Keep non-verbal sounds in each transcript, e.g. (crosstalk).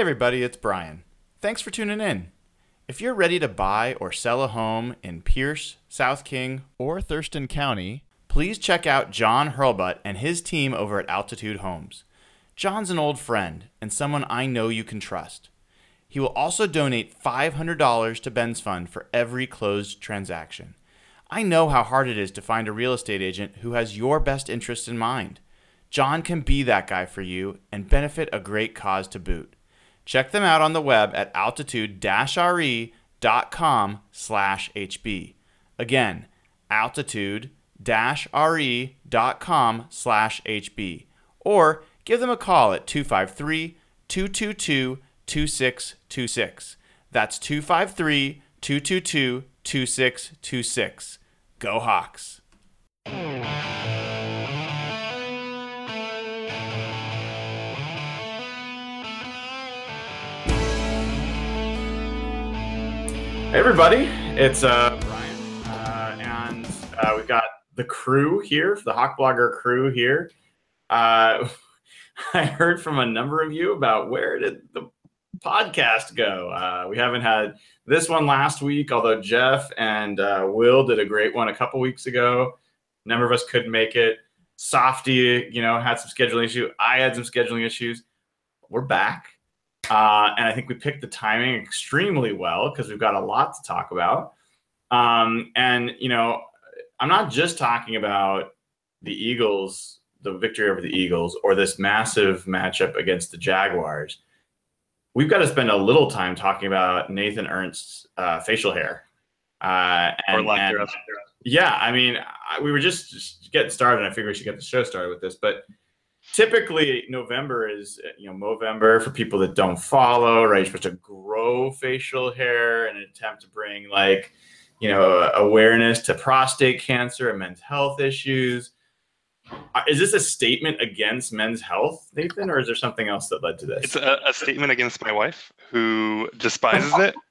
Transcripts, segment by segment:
Everybody, it's Brian. Thanks for tuning in. If you're ready to buy or sell a home in Pierce, South King, or Thurston County, please check out John Hurlbut and his team over at Altitude Homes. John's an old friend and someone I know you can trust. He will also donate $500 to Ben's Fund for every closed transaction. I know how hard it is to find a real estate agent who has your best interests in mind. John can be that guy for you and benefit a great cause to boot. Check them out on the web at altitude-re.com slash HB. Again, altitude-re.com slash HB. Or give them a call at 253-222-2626. That's 253-222-2626. Go Hawks. Hey everybody, it's uh, Brian, uh, and uh, we've got the crew here, the Hawk Blogger crew here. Uh, (laughs) I heard from a number of you about where did the podcast go. Uh, we haven't had this one last week, although Jeff and uh, Will did a great one a couple weeks ago. A number of us couldn't make it. Softy, you know, had some scheduling issue. I had some scheduling issues. We're back. Uh, and I think we picked the timing extremely well because we've got a lot to talk about. Um, and, you know, I'm not just talking about the Eagles, the victory over the Eagles, or this massive matchup against the Jaguars. We've got to spend a little time talking about Nathan Ernst's uh, facial hair. Uh, and, and yeah, I mean, I, we were just, just getting started. and I figured we should get the show started with this, but typically November is you know Movember for people that don't follow, right? You're supposed to grow facial hair and attempt to bring like you know awareness to prostate cancer and men's health issues. Uh, Is this a statement against men's health, Nathan, or is there something else that led to this? It's a, a statement against my wife, who despises it. (laughs)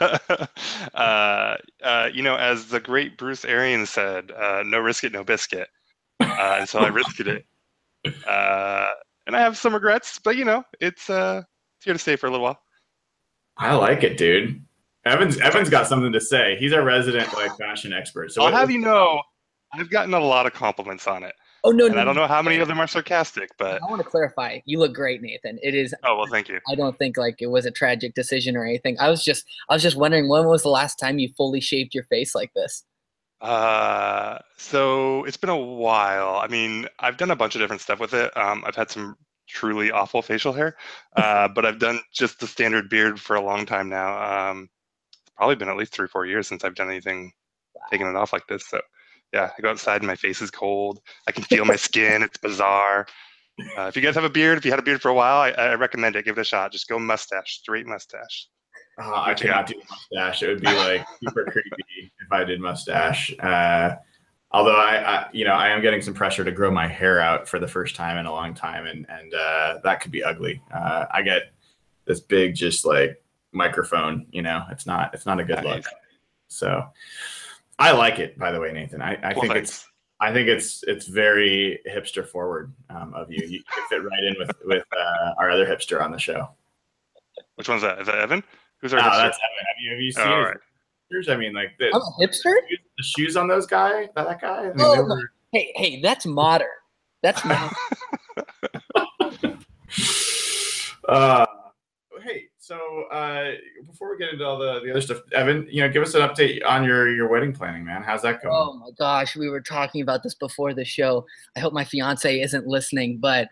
Uh, (laughs) uh, uh, you know, as the great Bruce Arians said, uh, "No risk it, no biscuit," uh, and so I risked it. Uh, and I have some regrets, but you know, it's uh, it's here to stay for a little while. I like it, dude. Evans Evans got something to say. He's our resident (sighs) like fashion expert. So I'll what- have you know, I've gotten a lot of compliments on it, Oh no, and no, I don't know how many of them are sarcastic, but I want to clarify. You look great, Nathan. It is. oh well, thank you. I don't think like it was a tragic decision or anything. I was just, I was just wondering when was the last time you fully shaved your face like this? Uh, so it's been a while. I mean, I've done a bunch of different stuff with it. Um, I've had some truly awful facial hair, uh, (laughs) but I've done just the standard beard for a long time now. Um, it's probably been at least three or four years since I've done anything, taking it off like this. So, yeah, I go outside and my face is cold. I can feel my (laughs) skin. It's bizarre. Uh, if you guys have a beard, if you had a beard for a while, I, I recommend it. Give it a shot. Just go mustache, straight mustache. Uh, I cannot do mustache. It would be like super creepy if I did mustache. Uh, although I, I, you know, I am getting some pressure to grow my hair out for the first time in a long time, and and uh, that could be ugly. Uh, I get this big, just like microphone. You know, it's not it's not a good look. So I like it. By the way, Nathan, I, I Well, think thanks. it's I think it's it's very hipster forward um, of you. You fit right in with with uh, our other hipster on the show. Which one's that? Is that Evan? Who's Oh, our that's hipster? Evan. Have you have you seen Oh, all his right. I mean, like the, I'm a hipster. the shoes on those guy, that, that guy. I mean, Oh, were, Hey, hey, that's modern. That's modern. (laughs) (laughs) uh, hey, so uh, before we get into all the, the other stuff, Evan, you know, give us an update on your your wedding planning, man. How's that going? Oh my gosh, we were talking about this before the show. I hope my fiance isn't listening, but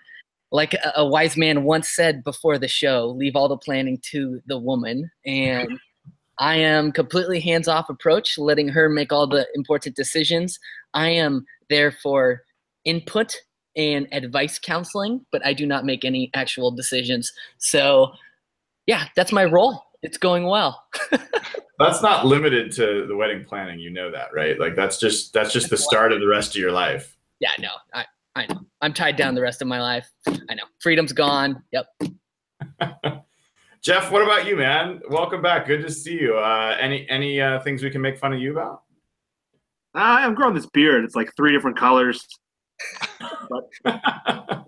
like a, a wise man once said before the show, leave all the planning to the woman. And I am completely hands-off approach, letting her make all the important decisions. I am there for input and advice counseling, but I do not make any actual decisions. So, yeah, that's my role. It's going well. (laughs) That's not limited to the wedding planning. You know that, right? Like that's just that's just the start of the rest of your life. Yeah, no, I, I know. I'm tied down the rest of my life. I know. Freedom's gone. Yep. (laughs) Jeff, what about you, man? Welcome back. Good to see you. Uh, any any uh, things we can make fun of you about? I'm growing this beard. It's like three different colors. (laughs)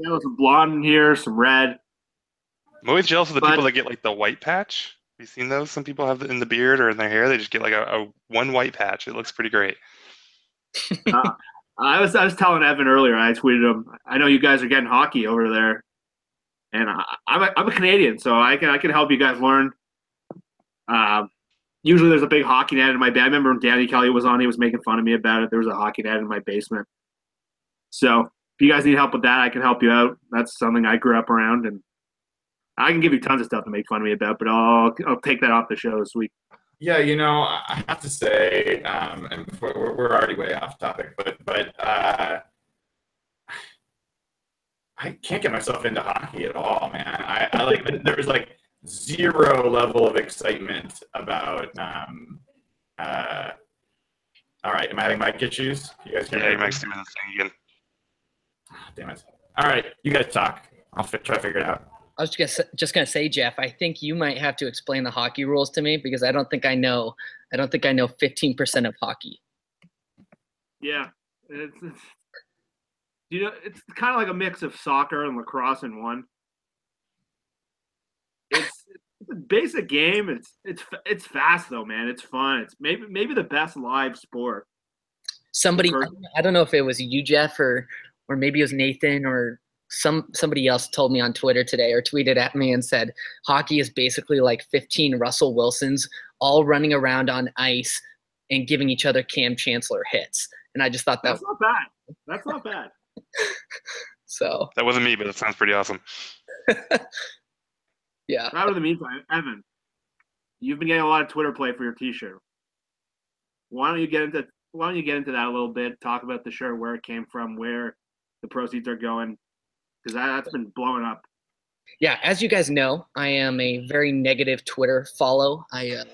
You know, some blonde in here, some red. I'm always jealous of the But- people that get like the white patch. Have you seen those? Some people have it in the beard or in their hair. They just get like a, a one white patch. It looks pretty great. (laughs) I was I was telling Evan earlier. I tweeted him. I know you guys are getting hockey over there, and I, I'm a, I'm a Canadian, so I can I can help you guys learn. Um, usually there's a big hockey net in my bed. I remember when Danny Kelly was on, he was making fun of me about it. There was a hockey net in my basement. So if you guys need help with that, I can help you out. That's something I grew up around, and I can give you tons of stuff to make fun of me about. But I'll I'll take that off the show this week. Yeah, you know, I have to say, um, and before, we're, we're already way off topic, but but uh, I can't get myself into hockey at all, man. I, I like (laughs) there was like zero level of excitement about. Um, uh, all right, am I having mic issues? You guys hear Yeah, me? your mic's doing this thing again. Ah, Damn it! All right, you guys talk. I'll try to figure it out. I was just gonna, just gonna say, Jeff. I think you might have to explain the hockey rules to me because I don't think I know. I don't think I know 15% of hockey. Yeah, it's, it's you know it's kind of like a mix of soccer and lacrosse in one. It's, it's a basic game. It's it's it's fast though, man. It's fun. It's maybe maybe the best live sport. Somebody, I don't know if it was you, Jeff, or or maybe it was Nathan or some somebody else told me on Twitter today or tweeted at me and said hockey is basically like 15 Russell Wilsons all running around on ice and giving each other Kam Chancellor hits. And I just thought that That's not bad. That's not bad. (laughs) so That wasn't me, but it sounds pretty awesome. (laughs) yeah. Out of the meantime, Evan, you've been getting a lot of Twitter play for your T-shirt. Why don't you get into Why don't you get into that a little bit? Talk about the shirt, where it came from, where the proceeds are going, because that, that's been blowing up. yeah, as you guys know, I am a very negative Twitter follow. I, uh,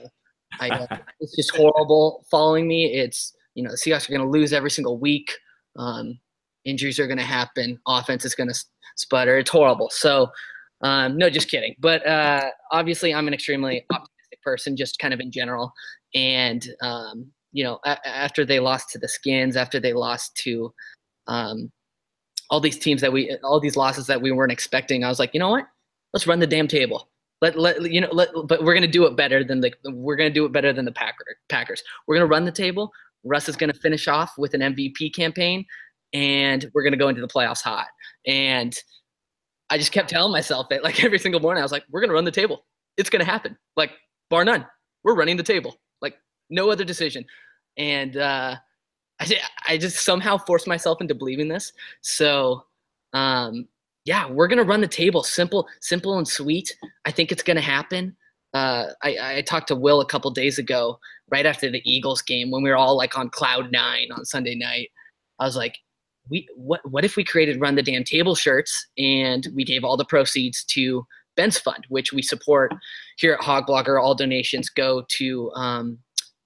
I, uh, (laughs) it's just horrible following me. It's you know the Seahawks are going to lose every single week. Um, injuries are going to happen. Offense is going to sputter. It's horrible. So, um, no, just kidding. But uh, obviously, I'm an extremely optimistic person, just kind of in general. And um, you know, a- after they lost to the Skins, after they lost to um, all these teams that we, all these losses that we weren't expecting, I was like, you know what? Let's run the damn table. Let, let you know, let, but we're gonna do it better than the we're gonna do it better than the Packer, Packers. We're gonna run the table. Russ is gonna finish off with an MVP campaign, and we're gonna go into the playoffs hot. And I just kept telling myself it like (laughs) every single morning. I was like, we're gonna run the table. It's gonna happen. Like bar none. We're running the table. Like no other decision. And uh, I I just somehow forced myself into believing this. So um, yeah, we're gonna run the table. Simple, simple and sweet. I think it's gonna happen. Uh, I, I talked to Will a couple days ago, right after the Eagles game, when we were all like on cloud nine on Sunday night. I was like, we what what if we created run the damn table shirts and we gave all the proceeds to Ben's Fund, which we support here at Hawk Blogger. All donations go to um,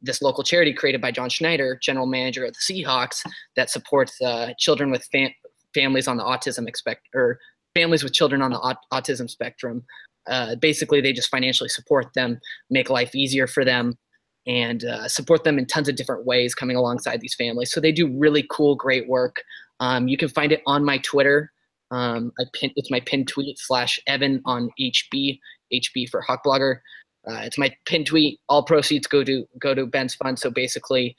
this local charity created by John Schneider, general manager of the Seahawks, that supports uh, children with fam- families on the autism expect or families with children on the aut- autism spectrum. Uh, basically, they just financially support them, make life easier for them, and uh, support them in tons of different ways coming alongside these families. So they do really cool, great work. Um, you can find it on my Twitter. Um, I pin, it's my pin tweet slash Evan on HB, HB for Hawk Blogger. Uh, it's my pin tweet. All proceeds go to go to Ben's fund. So basically,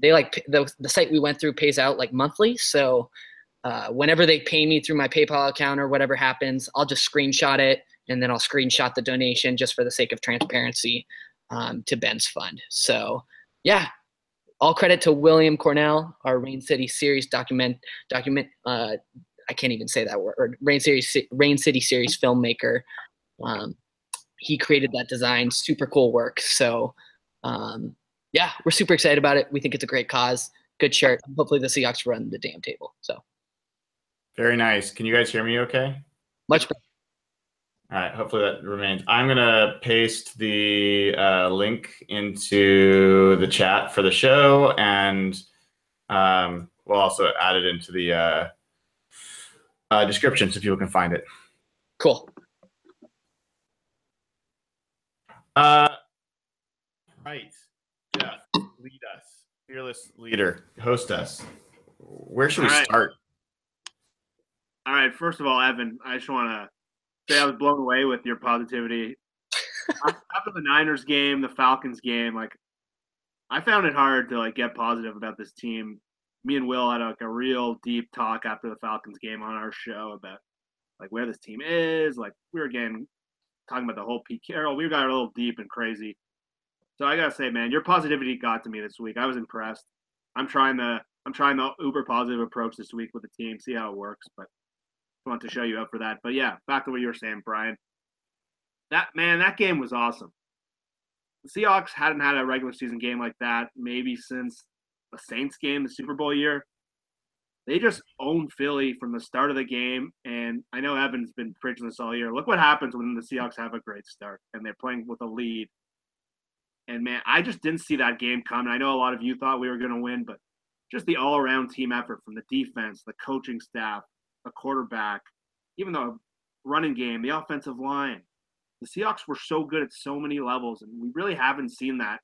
they like the the site we went through pays out like monthly. So uh, whenever they pay me through my PayPal account or whatever happens, I'll just screenshot it and then I'll screenshot the donation just for the sake of transparency um, to Ben's fund. So yeah, all credit to William Cornell, our Rain City series document document. Uh, I can't even say that word. Rain series, Rain City series filmmaker. Um, he created that design. Super cool work. So um, yeah, we're super excited about it. We think it's a great cause. Good shirt. Hopefully the Seahawks run the damn table. So Very nice. Can you guys hear me okay? much better. All right, hopefully that remains. I'm gonna paste the uh, link into the chat for the show, and um, we'll also add it into the uh, uh, description so people can find it. Cool. Uh, right, Jeff, lead us, fearless leader, host us. Where should we All right. start? All right. First of all, Evan, I just want to say I was blown away with your positivity. (laughs) After the Niners game, the Falcons game, like I found it hard to like get positive about this team. Me and Will had like a real deep talk after the Falcons game on our show about like where this team is. Like we were again talking about the whole Pete Carroll. We got a little deep and crazy. So I gotta say, man, your positivity got to me this week. I was impressed. I'm trying the I'm trying the uber positive approach this week with the team, see how it works. But I want to show you up for that. But yeah, back to what you were saying, Brian. That man, that game was awesome. The Seahawks hadn't had a regular season game like that maybe since the Saints game, the Super Bowl year. They just own Philly from the start of the game. And I know Evan's been preaching this all year. Look what happens when the Seahawks have a great start and they're playing with a lead. And man, I just didn't see that game coming. I know a lot of you thought we were going to win, but just the all around team effort from the defense, the coaching staff, the quarterback, even the running game, the offensive line. The Seahawks were so good at so many levels, and we really haven't seen that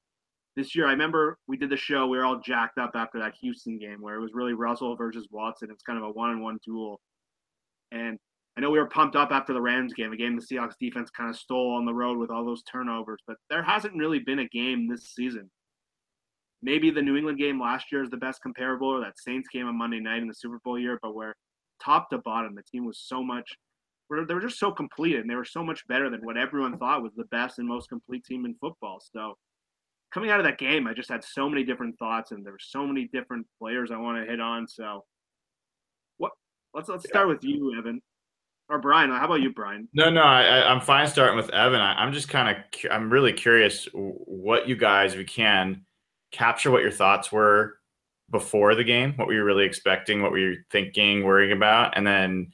this year. I remember we did the show, we were all jacked up after that Houston game where it was really Russell versus Watson. It's kind of a one on one duel. And I know we were pumped up after the Rams game, a game the Seahawks defense kind of stole on the road with all those turnovers, but there hasn't really been a game this season. Maybe the New England game last year is the best comparable, or that Saints game on Monday night in the Super Bowl year, but where top to bottom, the team was so much, they were just so complete and they were so much better than what everyone thought was the best and most complete team in football. So coming out of that game, I just had so many different thoughts and there were so many different players I want to hit on. So what let's let's start with you, Evan. Or Brian, how about you, Brian? No, no, I, I'm fine starting with Evan. I, I'm just kind of, I'm really curious what you guys, if you can, capture what your thoughts were before the game. What were you really expecting? What were you thinking, worrying about? And then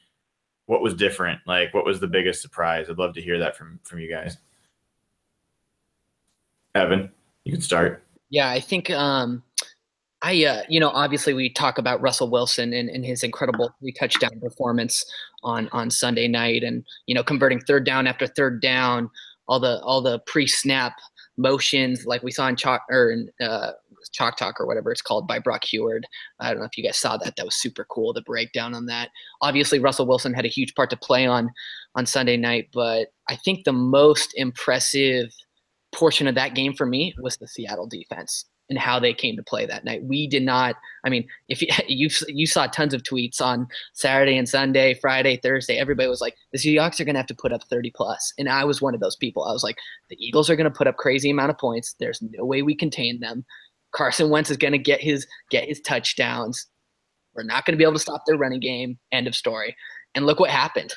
what was different? Like, what was the biggest surprise? I'd love to hear that from from you guys. Evan, you can start. Yeah, I think um, I, uh, you know, obviously we talk about Russell Wilson and, and his incredible three touchdown performance on on Sunday night, and you know, converting third down after third down, all the all the pre snap motions like we saw in Chalk or in uh, Chalk Talk or whatever it's called by Brock Huard. I don't know if you guys saw that. That was super cool. The breakdown on that. Obviously, Russell Wilson had a huge part to play on on Sunday night, but I think the most impressive portion of that game for me was the Seattle defense and how they came to play that night. We did not. I mean, if you (laughs) you, you saw tons of tweets on Saturday and Sunday, Friday, Thursday, everybody was like, the Seahawks are going to have to put up 30 plus," and I was one of those people. I was like, the Eagles are going to put up crazy amount of points. There's no way we contain them. Carson Wentz is going to get his get his touchdowns. We're not going to be able to stop their running game. End of story. And look what happened.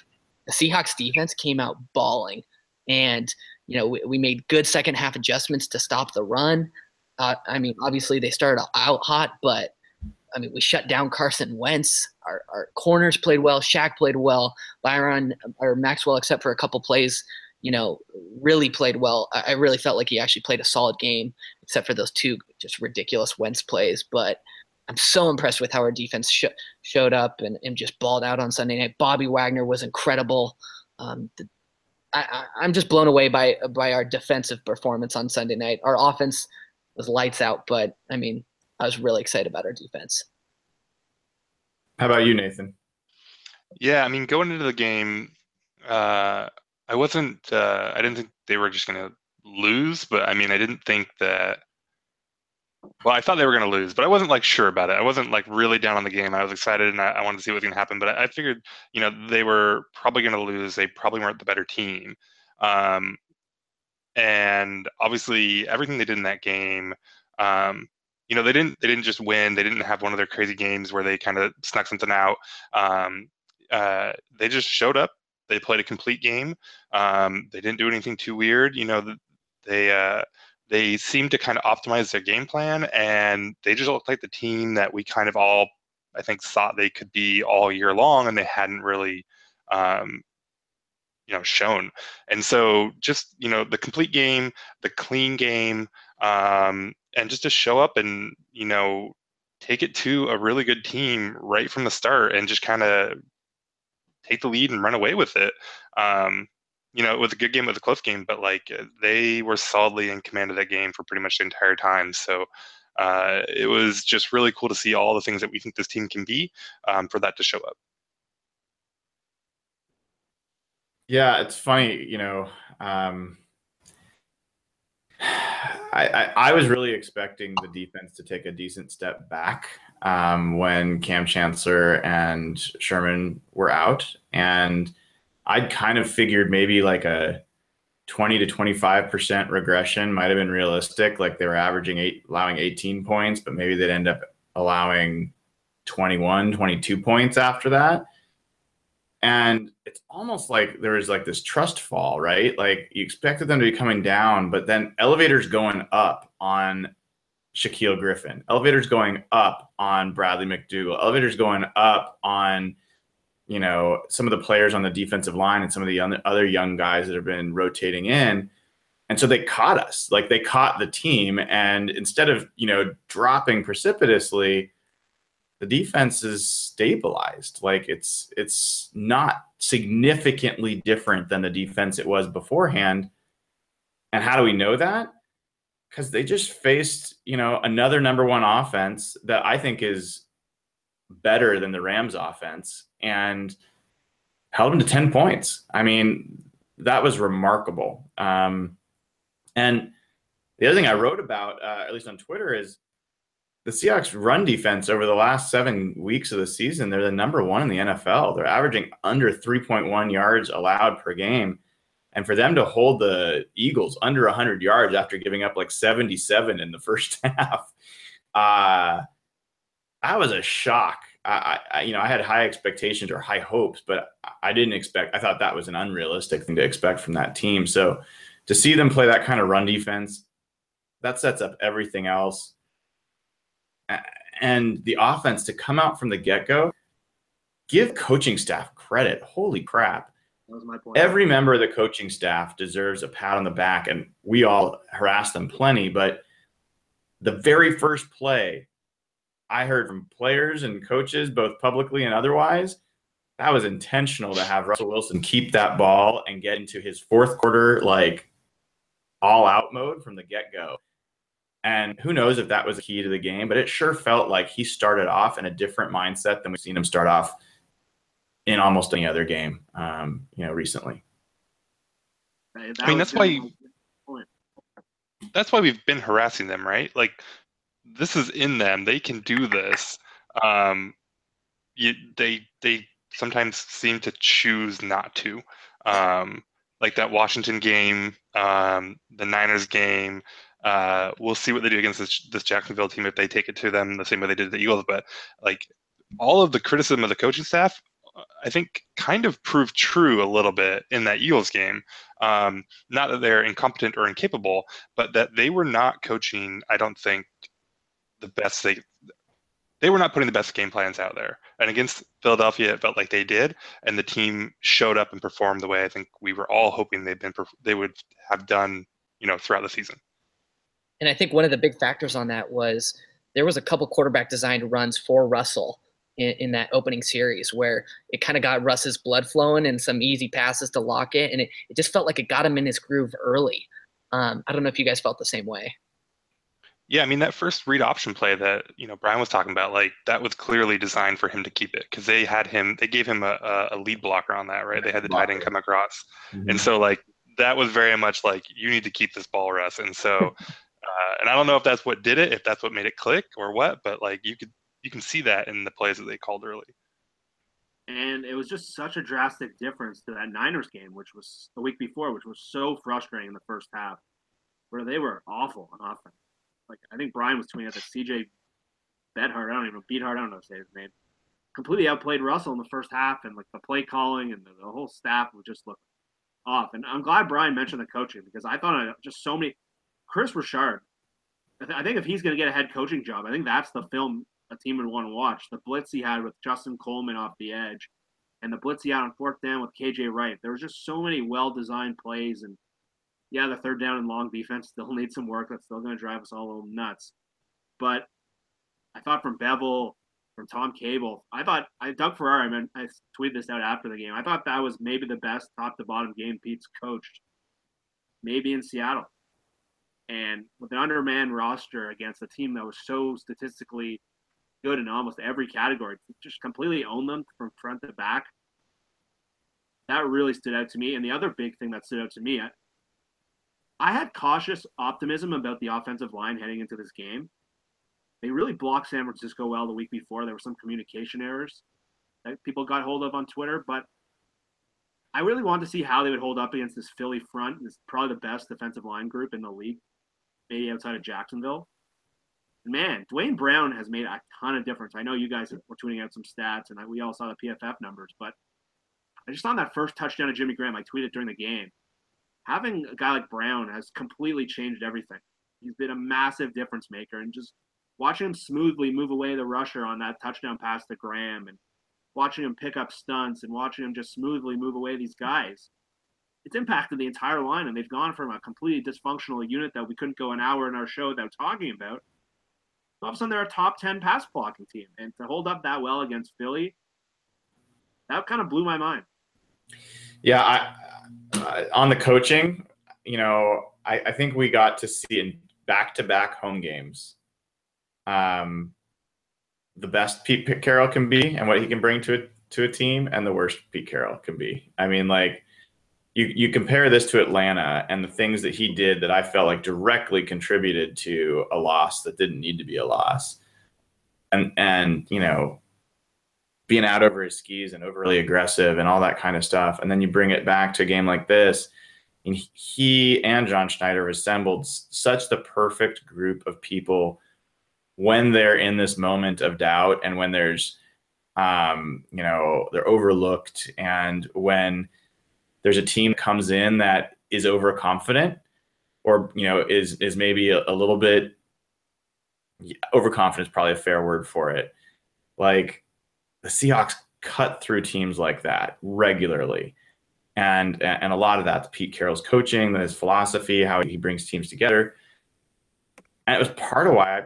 The Seahawks defense came out balling, and you know we, we made good second half adjustments to stop the run. Uh, I mean, obviously they started out hot, but I mean, we shut down Carson Wentz. Our, our corners played well. Shaq played well. Byron or Maxwell, except for a couple plays, you know, really played well. I, I really felt like he actually played a solid game, except for those two just ridiculous Wentz plays. But I'm so impressed with how our defense sh- showed up and, and just balled out on Sunday night. Bobby Wagner was incredible. Um, the, I, am just blown away by by our defensive performance on Sunday night. Our offense was lights out. But I mean, I was really excited about our defense. How about you, Nathan? Yeah, I mean, going into the game, uh, I wasn't. Uh, I didn't think they were just going to lose, but I mean, I didn't think that. Well, I thought they were going to lose, but I wasn't like sure about it. I wasn't like really down on the game. I was excited and I, I wanted to see what was going to happen, but I, I, figured, you know, they were probably going to lose. They probably weren't the better team. Um, and obviously everything they did in that game um, you know they didn't they didn't just win they didn't have one of their crazy games where they kind of snuck something out um, uh, they just showed up they played a complete game um, they didn't do anything too weird you know they uh, they seemed to kind of optimize their game plan and they just looked like the team that we kind of all i think thought they could be all year long and they hadn't really um, you know shown. And so just you know the complete game the clean game um, and just to show up and you know take it to a really good team right from the start and just kind of take the lead and run away with it um, you know it was a good game it was a close game but like they were solidly in command of that game for pretty much the entire time so uh, it was just really cool to see all the things that we think this team can be um, for that to show up Yeah, it's funny, you know. Um, (sighs) I, I, I was really expecting the defense to take a decent step back um, when Kam Chancellor and Sherman were out, and I'd kind of figured maybe like a 20 to 25 percent regression might have been realistic. Like they were averaging eight, allowing 18 points, but maybe they'd end up allowing 21, 22 points after that. And it's almost like there was like this trust fall, right? Like you expected them to be coming down, but then elevators going up on Shaquill Griffin, elevators going up on Bradley McDougald, elevators going up on, you know, some of the players on the defensive line and some of the other young guys that have been rotating in. And so they caught us, like they caught the team. And instead of, you know, dropping precipitously, the defense is stabilized. Like it's it's not significantly different than the defense it was beforehand. And how do we know that? Because they just faced, you know, another number one offense that I think is better than the Rams offense and held them to 10 points. I mean, that was remarkable. Um, and the other thing I wrote about, uh, at least on Twitter, is the Seahawks run defense over the last seven weeks of the season, they're the number one in the NFL. They're averaging under 3.1 yards allowed per game. And for them to hold the Eagles under 100 yards after giving up like 77 in the first (laughs) half, uh, that was a shock. I, I, you know, I had high expectations or high hopes, but I didn't expect. I thought that was an unrealistic thing to expect from that team. So, to see them play that kind of run defense, that sets up everything else and the offense to come out from the get go, give coaching staff credit. Holy crap. That was my point. Every member of the coaching staff deserves a pat on the back, and we all harass them plenty. But the very first play I heard from players and coaches, both publicly and otherwise, that was intentional to have Russell Wilson keep that ball and get into his fourth quarter, like all out mode from the get go. And who knows if that was a key to the game, but it sure felt like he started off in a different mindset than we've seen him start off in almost any other game, um, you know, recently. I mean, that's why. That's why we've been harassing them, right? Like, this is in them. They can do this. Um, you, they they sometimes seem to choose not to. Um, like that Washington game, um, the Niners game, uh, we'll see what they do against this, this Jacksonville team if they take it to them the same way they did the Eagles. But like all of the criticism of the coaching staff, I think kind of proved true a little bit in that Eagles game. Um, not that they're incompetent or incapable, but that they were not coaching. I don't think the best they they were not putting the best game plans out there. And against Philadelphia, it felt like they did, and the team showed up and performed the way I think we were all hoping they'd been they would have done, you know, throughout the season. And I think one of the big factors on that was there was a couple quarterback designed runs for Russell in, in that opening series where it kind of got Russ's blood flowing and some easy passes to Lockett. And it, it just felt like it got him in his groove early. Um, I don't know if you guys felt the same way. Yeah, I mean that first read option play that you know Brian was talking about, like that was clearly designed for him to keep it because they had him, they gave him a, a lead blocker on that, right? They had the tight end come across, mm-hmm. and so like that was very much like you need to keep this ball, Russ. And so (laughs) Uh, and I don't know if that's what did it, if that's what made it click or what, but like you could you can see that in the plays that they called early. And it was just such a drastic difference to that Niners game, which was the week before, which was so frustrating in the first half, where they were awful on offense. Like I think Brian was tweeting at the CJ Beathard, I don't even know Beathard, I don't know say his name. Completely outplayed Russell in the first half, and like the play calling and the, the whole staff would just look off. And I'm glad Brian mentioned the coaching because I thought I, just so many Kris Richard, I, th- I think if he's going to get a head coaching job, I think that's the film a team would want to watch. The blitz he had with Justin Coleman off the edge, and the blitz he had on fourth down with KJ Wright. There was just so many well-designed plays, and yeah, the third down and long defense still (laughs) needs some work. That's still going to drive us all nuts. But I thought from Bevell, from Tom Cable, I thought I Doug Farrar. I mean, I tweeted this out after the game. I thought that was maybe the best top to bottom game Pete's coached, maybe in Seattle. And with an undermanned roster against a team that was so statistically good in almost every category, just completely own them from front to back. that really stood out to me. And the other big thing that stood out to me, I, had cautious optimism about the offensive line heading into this game. They really blocked San Francisco well the week before. There were some communication errors that people got hold of on Twitter, but I really wanted to see how they would hold up against this Philly front. It's probably the best defensive line group in the league, maybe outside of Jacksonville. Man, Duane Brown has made a ton of difference. I know you guys were tuning out some stats, and we all saw the PFF numbers, but I just on that first touchdown of Jimmy Graham, I tweeted during the game. Having a guy like Brown has completely changed everything. He's been a massive difference maker, and just watching him smoothly move away the rusher on that touchdown pass to Graham and watching him pick up stunts and watching him just smoothly move away these guys, it's impacted the entire line. And they've gone from a completely dysfunctional unit that we couldn't go an hour in our show without talking about. All of a sudden, they're a top 10 pass blocking team. And to hold up that well against Philly, that kind of blew my mind. Yeah. I, uh, on the coaching, you know, I, I think we got to see in back to back home games um, the best Pete Carroll can be and what he can bring to a, to a team, and the worst Pete Carroll can be. I mean, like you you compare this to Atlanta and the things that he did that I felt like directly contributed to a loss that didn't need to be a loss, and and you know being out over his skis and overly aggressive and all that kind of stuff, and then you bring it back to a game like this. And he and John Schneider assembled such the perfect group of people when they're in this moment of doubt and when there's um, you know they're overlooked and when there's a team comes in that is overconfident or you know is is maybe a, a little bit overconfident is probably a fair word for it like the Seahawks cut through teams like that regularly and and a lot of that's Pete Carroll's coaching, his philosophy, how he brings teams together. And it was part of why I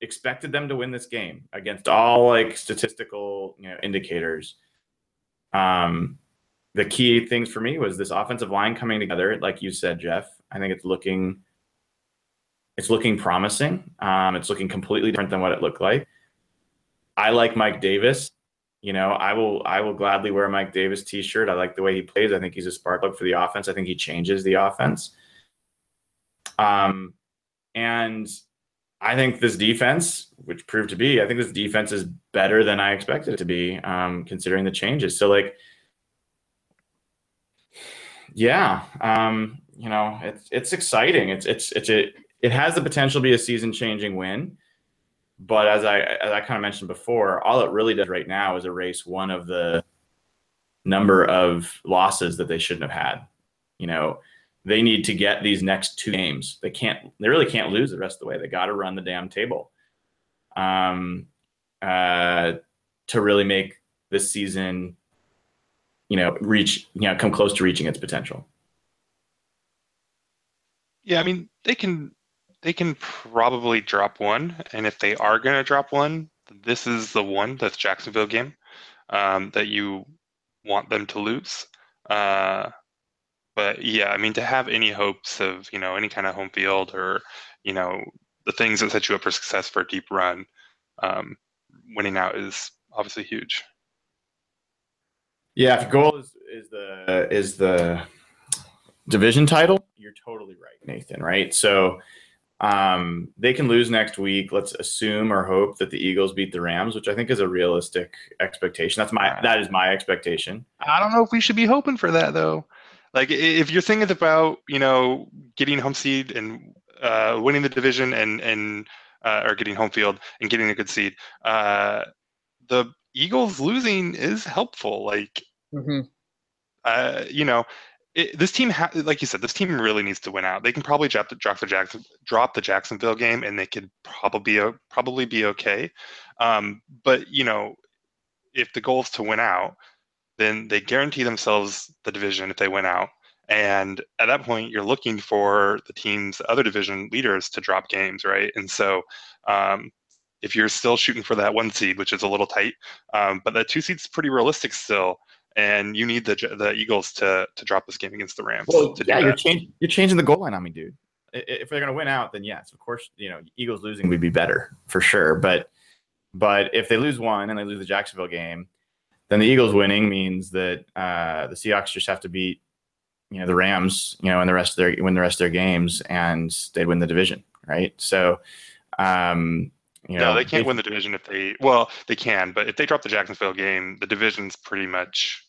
expected them to win this game against all like statistical you know indicators. Um, the key things for me was this offensive line coming together, like you said, Jeff. I think it's looking it's looking promising. Um, it's looking completely different than what it looked like. I like Mike Davis. You know, I will I will gladly wear a Mike Davis t-shirt. I like the way he plays. I think he's a spark plug for the offense. I think he changes the offense. Um, and I think this defense, which proved to be, I think this defense is better than I expected it to be, um, considering the changes. So, like, yeah, um, you know, it's it's exciting. It's it's it's a it has the potential to be a season-changing win, but as I as I kind of mentioned before, all it really does right now is erase one of the number of losses that they shouldn't have had. You know, they need to get these next two games. They can't. They really can't lose the rest of the way. They got to run the damn table, um, uh, to really make this season, you know, reach you know come close to reaching its potential. Yeah, I mean they can they can probably drop one, and if they are going to drop one, this is the one that's Jacksonville game um, that you want them to lose. Uh, but yeah, I mean, to have any hopes of you know any kind of home field or you know the things that set you up for success for a deep run, um, winning out is obviously huge. Yeah, if goal is is the is the division title, you're totally right, Nathan. Right, so um, they can lose next week. Let's assume or hope that the Eagles beat the Rams, which I think is a realistic expectation. That's my that is my expectation. I don't know if we should be hoping for that though. Like if you're thinking about you know getting home seed and uh, winning the division and and uh, or getting home field and getting a good seed, uh, the Eagles losing is helpful. Like mm-hmm. uh, you know. It, this team, ha- like you said, this team really needs to win out. They can probably drop the drop the Jackson drop the Jacksonville game, and they could probably be probably be okay. Um, but you know, if the goal is to win out, then they guarantee themselves the division if they win out. And at that point, you're looking for the team's other division leaders to drop games, right? And so, um, if you're still shooting for that one seed, which is a little tight, um, but that two seed's pretty realistic still, and you need the the Eagles to to drop this game against the Rams. Well, yeah, you're changing you're changing the goal line on me, dude. If they're going to win out, then yes, of course, you know, Eagles losing would be better for sure. But but if they lose one and they lose the Jacksonville game, then the Eagles winning means that uh, the Seahawks just have to beat you know the Rams, you know, in the rest of their win the rest of their games, and they'd win the division, right? So, um, you know, no, they can't win the division if they. Well, they can, but if they drop the Jacksonville game, the division's pretty much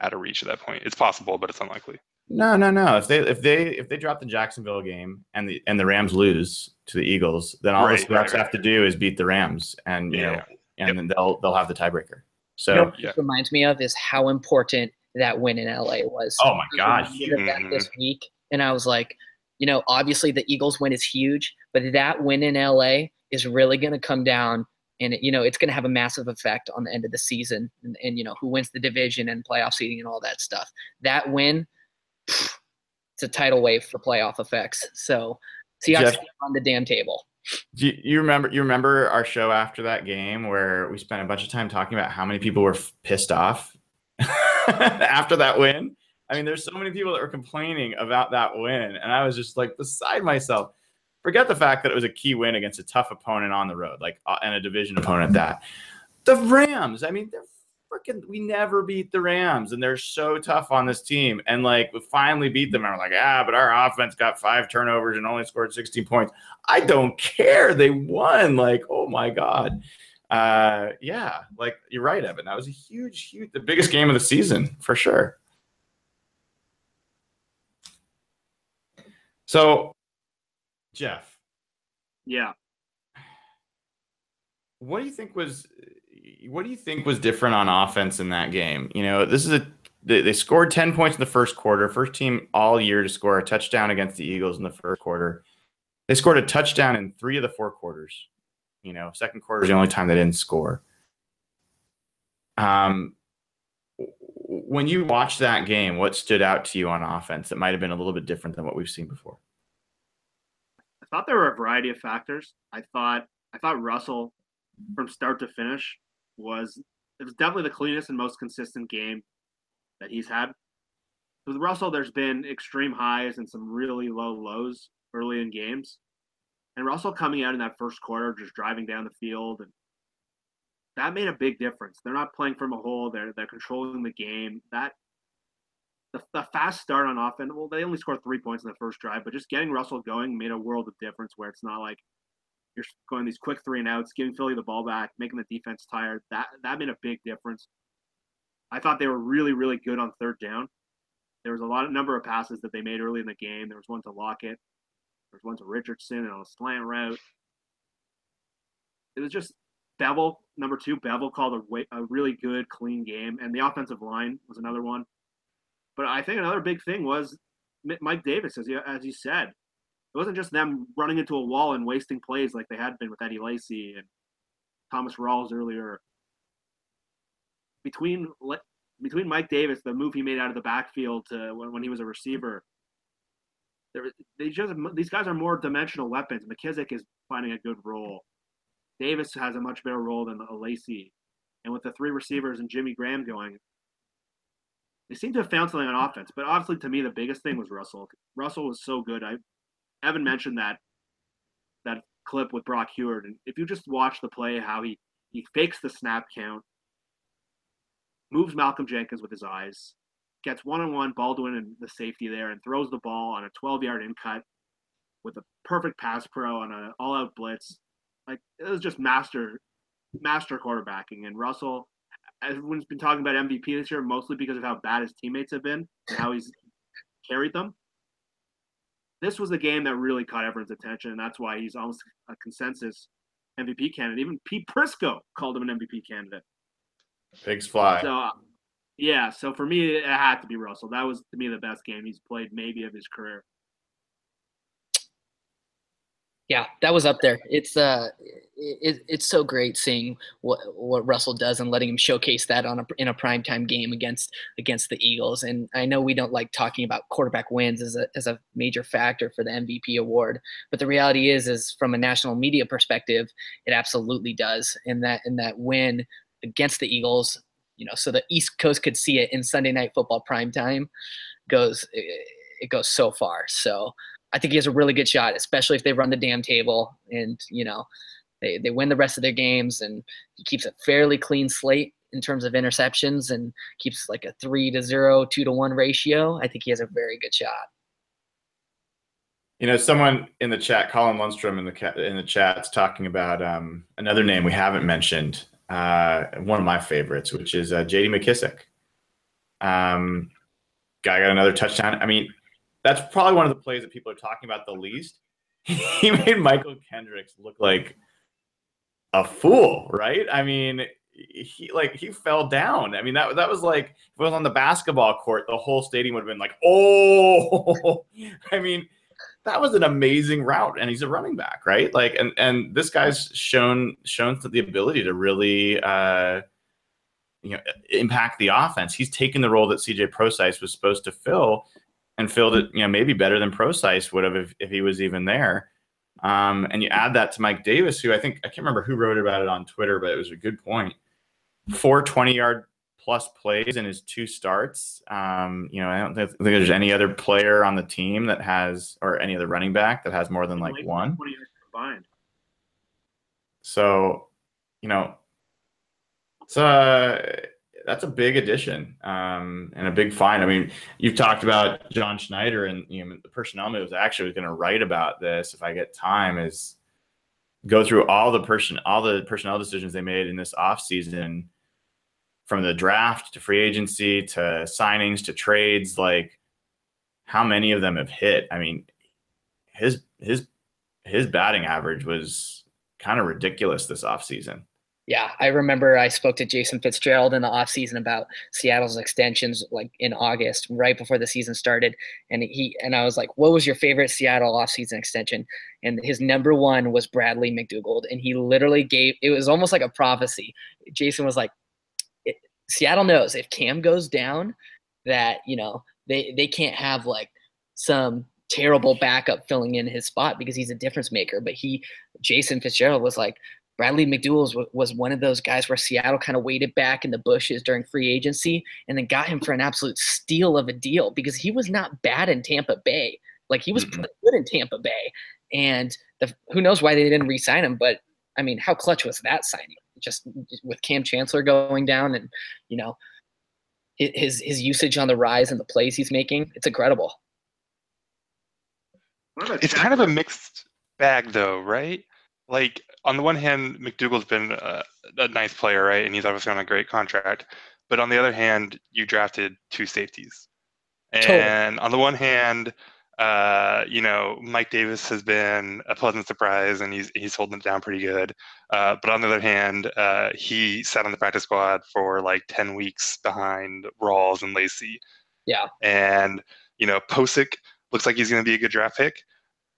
out of reach at that point. It's possible, but it's unlikely. No, no, no. If they if they if they drop the Jacksonville game and the and the Rams lose to the Eagles, then all Right, the Seahawks right, right. have to do is beat the Rams, and you Yeah. know, and then they'll they'll have the tiebreaker. So, You know what Yeah. this reminds me of is how important that win in LA was. oh my I was gosh, reminded of that Mhm. this week, and I was like, you know, obviously the Eagles win is huge, but that win in LA is really going to come down, and you know, it's going to have a massive effect on the end of the season, and, and you know, who wins the division and playoff seeding and all that stuff. That win, pff, it's a tidal wave for playoff effects. So, Seahawks Jeff- on the damn table. Do you, you remember you remember our show after that game where we spent a bunch of time talking about how many people were f- pissed off (laughs) after that win? I mean, there's so many people that were complaining about that win, and I was just like beside myself. Forget the fact that it was a key win against a tough opponent on the road, like uh, and a division opponent at that. The Rams, I mean, they're freaking. We never beat the Rams, and they're so tough on this team. And like, we finally beat them, and we're like, ah, but our offense got five turnovers and only scored 16 points. I don't care. They won. Like, oh my god. Uh, yeah, like you're right, Evan. That was a huge, huge, the biggest game of the season for sure. So, Jeff, Yeah. what do you think was what do you think was different on offense in that game? You know, this is a they, scored 10 points in the first quarter, first team all year to score a touchdown against the Eagles in the first quarter. They scored a touchdown in 3 of the 4 quarters. You know, second quarter is the only time they didn't score. Um when you watched that game, what stood out to you on offense that might have been a little bit different than what we've seen before? Thought there were a variety of factors. I thought I thought Russell from start to finish was it was definitely the cleanest and most consistent game that he's had. With Russell, there's been extreme highs and some really low lows early in games. And Russell coming out in that first quarter, just driving down the field, and that made a big difference. They're not playing from a hole; they're they're controlling the game. That the, the fast start on offense. Well, they only scored three points in the first drive, but just getting Russell going made a world of difference. Where it's not like you're going these quick three and outs, giving Philly the ball back, making the defense tired. That that made a big difference. I thought they were really really good on third down. There was a lot of number of passes that they made early in the game. There was one to Lockett. There was one to Richardson and on a slant route. It was just Bevell, number two. Bevell called a, way, a really good, clean game, and the offensive line was another one. But I think another big thing was Mike Davis, as you, as you said. It wasn't just them running into a wall and wasting plays like they had been with Eddie Lacy and Thomas Rawls earlier. Between between Mike Davis, the move he made out of the backfield to when, when he was a receiver, there, they just these guys are more dimensional weapons. McKissic is finding a good role. Davis has a much better role than Lacy, and with the three receivers and Jimmy Graham going, they seem to have found something on offense. But obviously, to me, the biggest thing was Russell. Russell was so good. I Evan mentioned that that clip with Brock Huard, and if you just watch the play, how he he fakes the snap count, moves Malcolm Jenkins with his eyes, gets one on one Baldwin and the safety there, and throws the ball on a 12 yard in cut with a perfect pass pro on an all out blitz. Like it was just master master quarterbacking. And Russell, everyone's been talking about MVP this year mostly because of how bad his teammates have been and how he's carried them. This was the game that really caught everyone's attention, and that's why he's almost a consensus MVP candidate. Even Pete Prisco called him an MVP candidate. Pigs fly. So, uh, yeah. So for me, it had to be Russell. That was to me the best game he's played, maybe of his career. Yeah, that was up there. It's uh, it, it's so great seeing what what Russell does and letting him showcase that on a in a primetime game against against the Eagles. And I know we don't like talking about quarterback wins as a as a major factor for the MVP award, but the reality is is from a national media perspective, it absolutely does. And that in that win against the Eagles, you know, so the East Coast could see it in Sunday Night Football primetime goes it goes so far. So I think he has a really good shot, especially if they run the damn table and you know they, they win the rest of their games and he keeps a fairly clean slate. in terms of interceptions and keeps like a three to zero, two to one ratio, I think he has a very good shot. You know, someone in the chat, Colin Lundstrom in the in the chat's talking about um, another name we haven't mentioned. Uh, one of my favorites, which is uh, J.D. McKissic. Um, guy got another touchdown. I mean, that's probably one of the plays that people are talking about the least. (laughs) he made Mychal Kendricks look like a fool, right? I mean, he like he fell down. I mean, that that was like if it was on the basketball court, the whole stadium would have been like, (laughs) oh. I mean, that was an amazing route, and he's a running back, right? Like, and and this guy's shown shown the ability to really. Uh, you know, impact the offense. He's taken the role that CJ Prosise was supposed to fill, and filled it, you know, maybe better than Prosise would have if, if he was even there. Um, and you add that to Mike Davis, who I think I can't remember who wrote about it on Twitter, but it was a good point. Four 20 yard plus plays in his two starts. Um, you know, I don't think there's any other player on the team that has, or any other running back that has more than like one. Combined. So, you know, it's uh that's a big addition um, and a big find. I mean, you've talked about John Schneider and you know, the personnel moves. Actually was going to write about this if I get time. Is go through all the person all the personnel decisions they made in this off season, from the draft to free agency to signings to trades. Like, how many of them have hit? I mean, his his his batting average was kind of ridiculous this off season yeah, I remember I spoke to Jason Fitzgerald in the offseason about Seattle's extensions like in August, right before the season started. And he and I was like, What was your favorite Seattle offseason extension? And his number one was Bradley McDougald. And he literally gave it was almost like a prophecy. Jason was like, Seattle knows if Kam goes down, that, you know, they they can't have like some terrible backup filling in his spot because he's a difference maker. But he, Jason Fitzgerald, was like, Bradley McDougald was, was one of those guys where Seattle kind of waited back in the bushes during free agency and then got him for an absolute steal of a deal because he was not bad in Tampa Bay. Like he was mm-hmm. pretty good in Tampa Bay. And the, who knows why they didn't re-sign him, but I mean, how clutch was that signing? Just with Kam Chancellor going down and, you know, his his usage on the rise and the plays he's making, it's incredible. It's kind of a mixed bag though, right? Like on the one hand, McDougald's been a, a, nice player, right? And he's obviously on a great contract. But on the other hand, you drafted two safeties. And totally. on the one hand, uh, you know, Mike Davis has been a pleasant surprise and he's he's holding it down pretty good. Uh, but on the other hand, uh, he sat on the practice squad for like 10 weeks behind Rawls and Lacy. Yeah. And, you know, Pocic looks like he's going to be a good draft pick.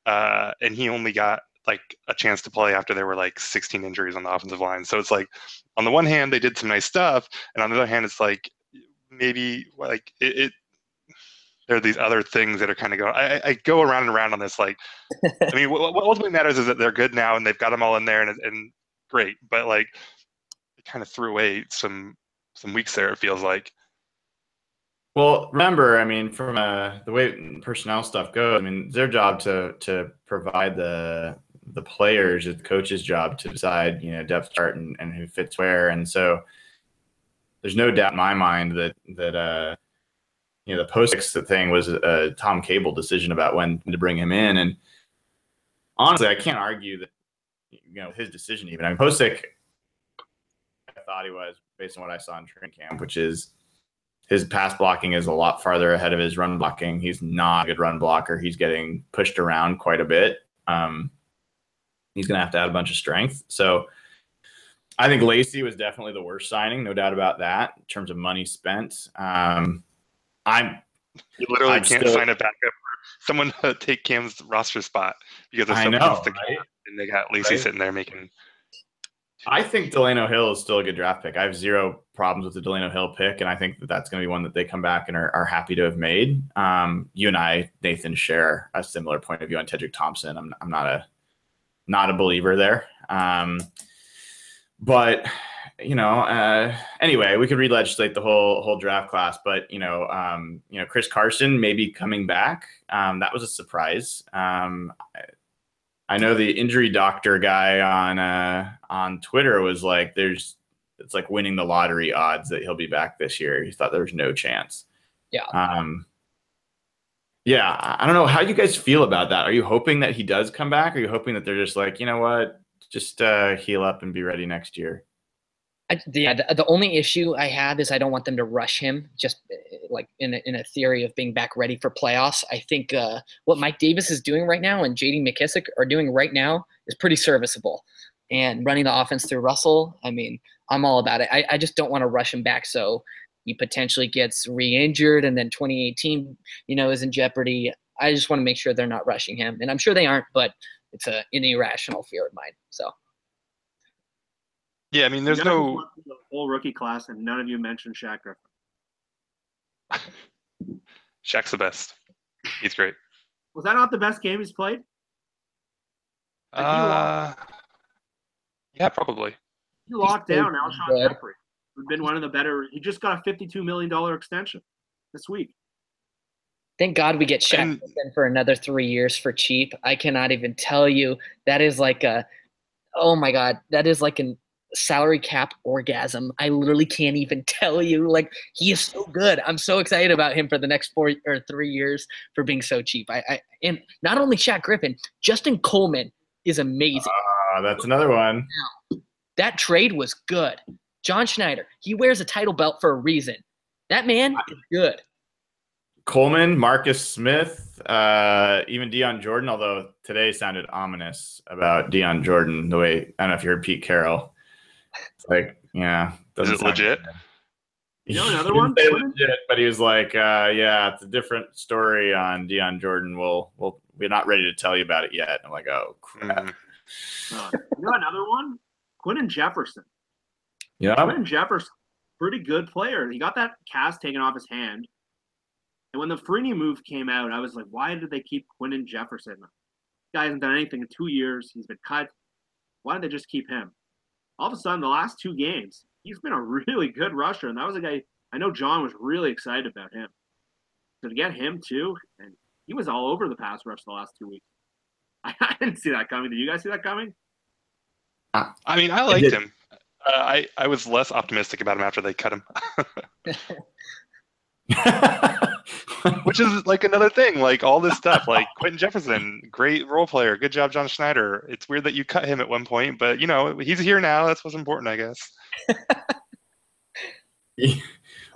Uh, and he only got like a chance to play after there were like 16 injuries on the offensive line. So it's like on the one hand they did some nice stuff, and on the other hand it's like maybe like it, it there are these other things that are kind of going. I, I go around and around on this. Like, (laughs) I mean, what, what, ultimately matters is that they're good now and they've got them all in there and and great. But like, it kind of threw away some some weeks there. It feels like. Well, remember, I mean, from uh, the way personnel stuff goes, I mean, it's their job to to provide the the players, it's the coach's job to decide, you know, depth chart and, and who fits where. And so there's no doubt in my mind that that uh, you know the post thing was a Tom Cable decision about when to bring him in. And honestly, I can't argue that you know his decision even. I mean, Pocic, I thought he was based on what I saw in training camp, which is his pass blocking is a lot farther ahead of his run blocking. He's not a good run blocker. He's getting pushed around quite a bit. Um, he's going to have to add a bunch of strength. So I think Lacy was definitely the worst signing, no doubt about that, in terms of money spent. Um, I'm you literally I'm can't still, sign a backup for someone to take Kam's roster spot because of someone know, right? and they got Lacy right? sitting there making. I think Delano Hill is still a good draft pick. I have zero problems with the Delano Hill pick, and I think that that's going to be one that they come back and are, are happy to have made. Um, you and I, Nathan, share a similar point of view on Tedric Thompson. I'm, I'm not a not a believer there. Um, but you know, uh, anyway, we could re-legislate the whole whole draft class. But you know, um, you know, Chris Carson maybe coming back. Um, that was a surprise. Um, I know the injury doctor guy on uh, on Twitter was like, "There's it's like winning the lottery odds that he'll be back this year. He thought there was no chance. Yeah. Um, yeah, I don't know how you guys feel about that. Are you hoping that he does come back? Are you hoping that they're just like, you know what, just uh, heal up and be ready next year? I, yeah, the, the only issue I have is I don't want them to rush him. Just uh, like in a, in a theory of being back ready for playoffs, I think uh, what Mike Davis is doing right now and J.D. McKissic are doing right now is pretty serviceable. And running the offense through Russell, I mean, I'm all about it. I, I just don't want to rush him back so he potentially gets re-injured and then 2018, you know, is in jeopardy. I just want to make sure they're not rushing him, and I'm sure they aren't, but it's a an irrational fear of mine. So. Yeah, I mean, there's You no. the whole rookie class, and none of you mentioned Shaq Griffin. Shaq's the best. He's great. Was that not the best game he's played? Like, he Uh, yeah, probably. He locked so down Alshon. Jeffery, who'd been one of the better. He just got a $52 million extension this week. Thank God we get Shaq And- for another three years for cheap. I cannot even tell you that is like a, oh my God, that is like an salary cap orgasm. I literally can't even (laughs) tell you. Like he is so good. I'm so excited about him for the next four or three years for being so cheap. I, I and not only Shaq Griffin, Justin Coleman is amazing. Uh, that's another one. That trade was good. John Schneider, he wears a title belt for a reason. That man is good. Coleman, Marcus Smith, uh, even Dion Jordan. Although today sounded ominous about Dion Jordan. The way I don't know if you heard Pete Carroll. It's like, yeah, doesn't it legit? good. You know another one? say legit, but he was like, uh, "Yeah, it's a different story on Dion Jordan. We'll, we'll, we're not ready to tell you about it yet." I'm like, "Oh crap!" Mhm. Uh, you know another one? Quinton Jefferson. Yeah, Quinton Jefferson, pretty good player. He got that cast taken off his hand. And when the Freeney move came out, I was like, why did they keep Quinton Jefferson? guy hasn't done anything in two years. He's been cut. Why did they just keep him? All of a sudden, the last two games, he's been a (laughs) really good rusher. And that was a guy I know John was really excited about him. So to get him too, and he was all over the pass rush the last two weeks. (laughs) I, didn't see that coming. Did you guys see that coming? I mean, I liked did. him. Uh, I I was less optimistic about him after they cut him, (laughs) which is like another thing. Like all this stuff, like Quinton Jefferson, great role player, good job, John Schneider. It's weird that you cut him at one point, but you know he's here now. That's what's important, I guess. (laughs)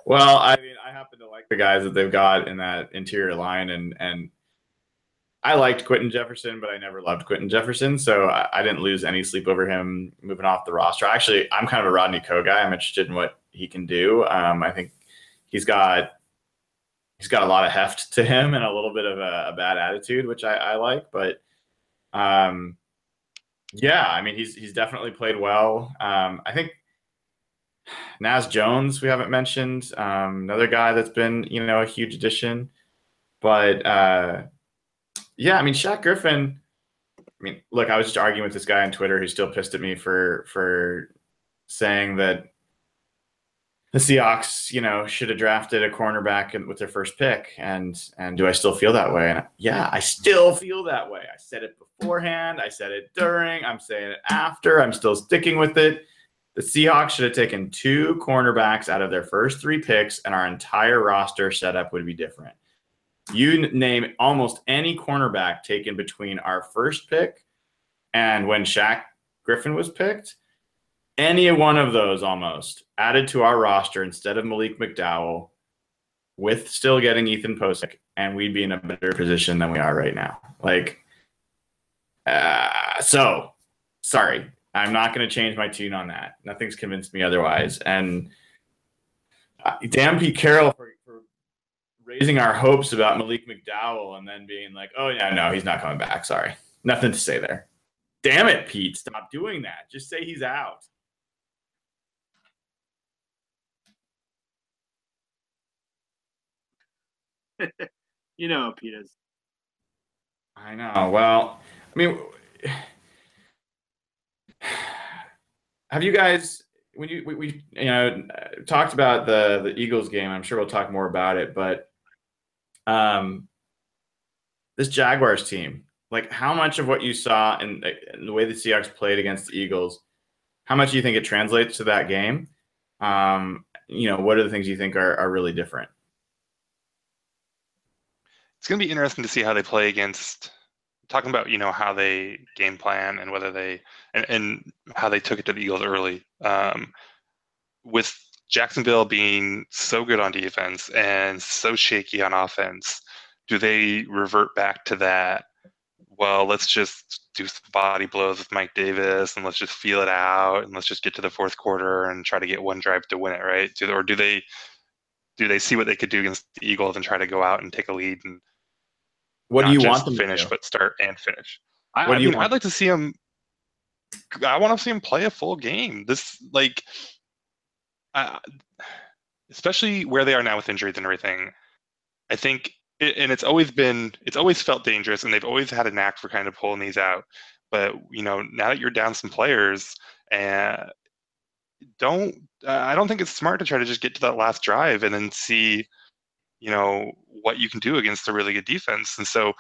well, I mean, I happen to like the guys that they've got in that interior line, and and I liked Quinton Jefferson, but I never loved Quinton Jefferson, so I, I didn't lose any sleep over him moving off the roster. Actually, I'm kind of a Rodney Coe guy. I'm interested in what he can do. Um, I think he's got he's got a lot of heft to him and a little bit of a, a bad attitude, which I, I like. But um, yeah, I mean, he's he's definitely played well. Um, I think Naz Jones we haven't mentioned, um, another guy that's been you know a huge addition. But uh, yeah, I mean Shaq Griffin. I mean, look, I was just arguing with this guy on Twitter who's still pissed at me for for saying that the Seahawks, you know, should have drafted a cornerback with their first pick. And and do I still feel that way? And yeah, I still feel that way. I said it beforehand. I said it during. I'm saying it after. I'm still sticking with it. The Seahawks should have taken two cornerbacks out of their first three picks, and our entire roster setup would be different. You name almost any cornerback taken between our first pick and when Shaq Griffin was picked, any one of those almost added to our roster instead of Malik McDowell, with still getting Ethan Pocic, and we'd be in a better position than we are right now. Like, uh, so sorry, I'm not going to change my tune on that. Nothing's convinced me otherwise. And uh, damn Pete Carroll for raising our hopes about Malik McDowell and then being like, oh, yeah, no, he's not coming back. Sorry. Nothing to say there. Damn it, Pete. Stop doing that. Just say he's out. (laughs) You know, Pete is. I know. Well, I mean, (sighs) have you guys when you we, we you know talked about the the Eagles game? I'm sure we'll talk more about it, but um, this Jaguars team, like how much of what you saw in the way the Seahawks played against the Eagles, how much do you think it translates to that game? Um, you know, what are the things you think are, are really different? It's going to be interesting to see how they play against talking about you know how they game plan and whether they and, and how they took it to the Eagles early. Um, with Jacksonville being so good on defense and so shaky on offense, do they revert back to that? Well, let's just do some body blows with Mike Davis and let's just feel it out and let's just get to the fourth quarter and try to get one drive to win it, right? Do, or do they do they see what they could do against the Eagles and try to go out and take a lead and what do you want them finish, to do? but start and finish? I, What I do you mean, want? I'd like to see him. I want to see him play a full game. This like, uh, especially where they are now with injuries and everything. I think, it, and it's always been, it's always felt dangerous, and they've always had a knack for kind of pulling these out. But you know, now that you're down some players, and don't, uh, I don't think it's smart to try to just get to that last drive and then see, you know, what you can do against a really good defense. And so,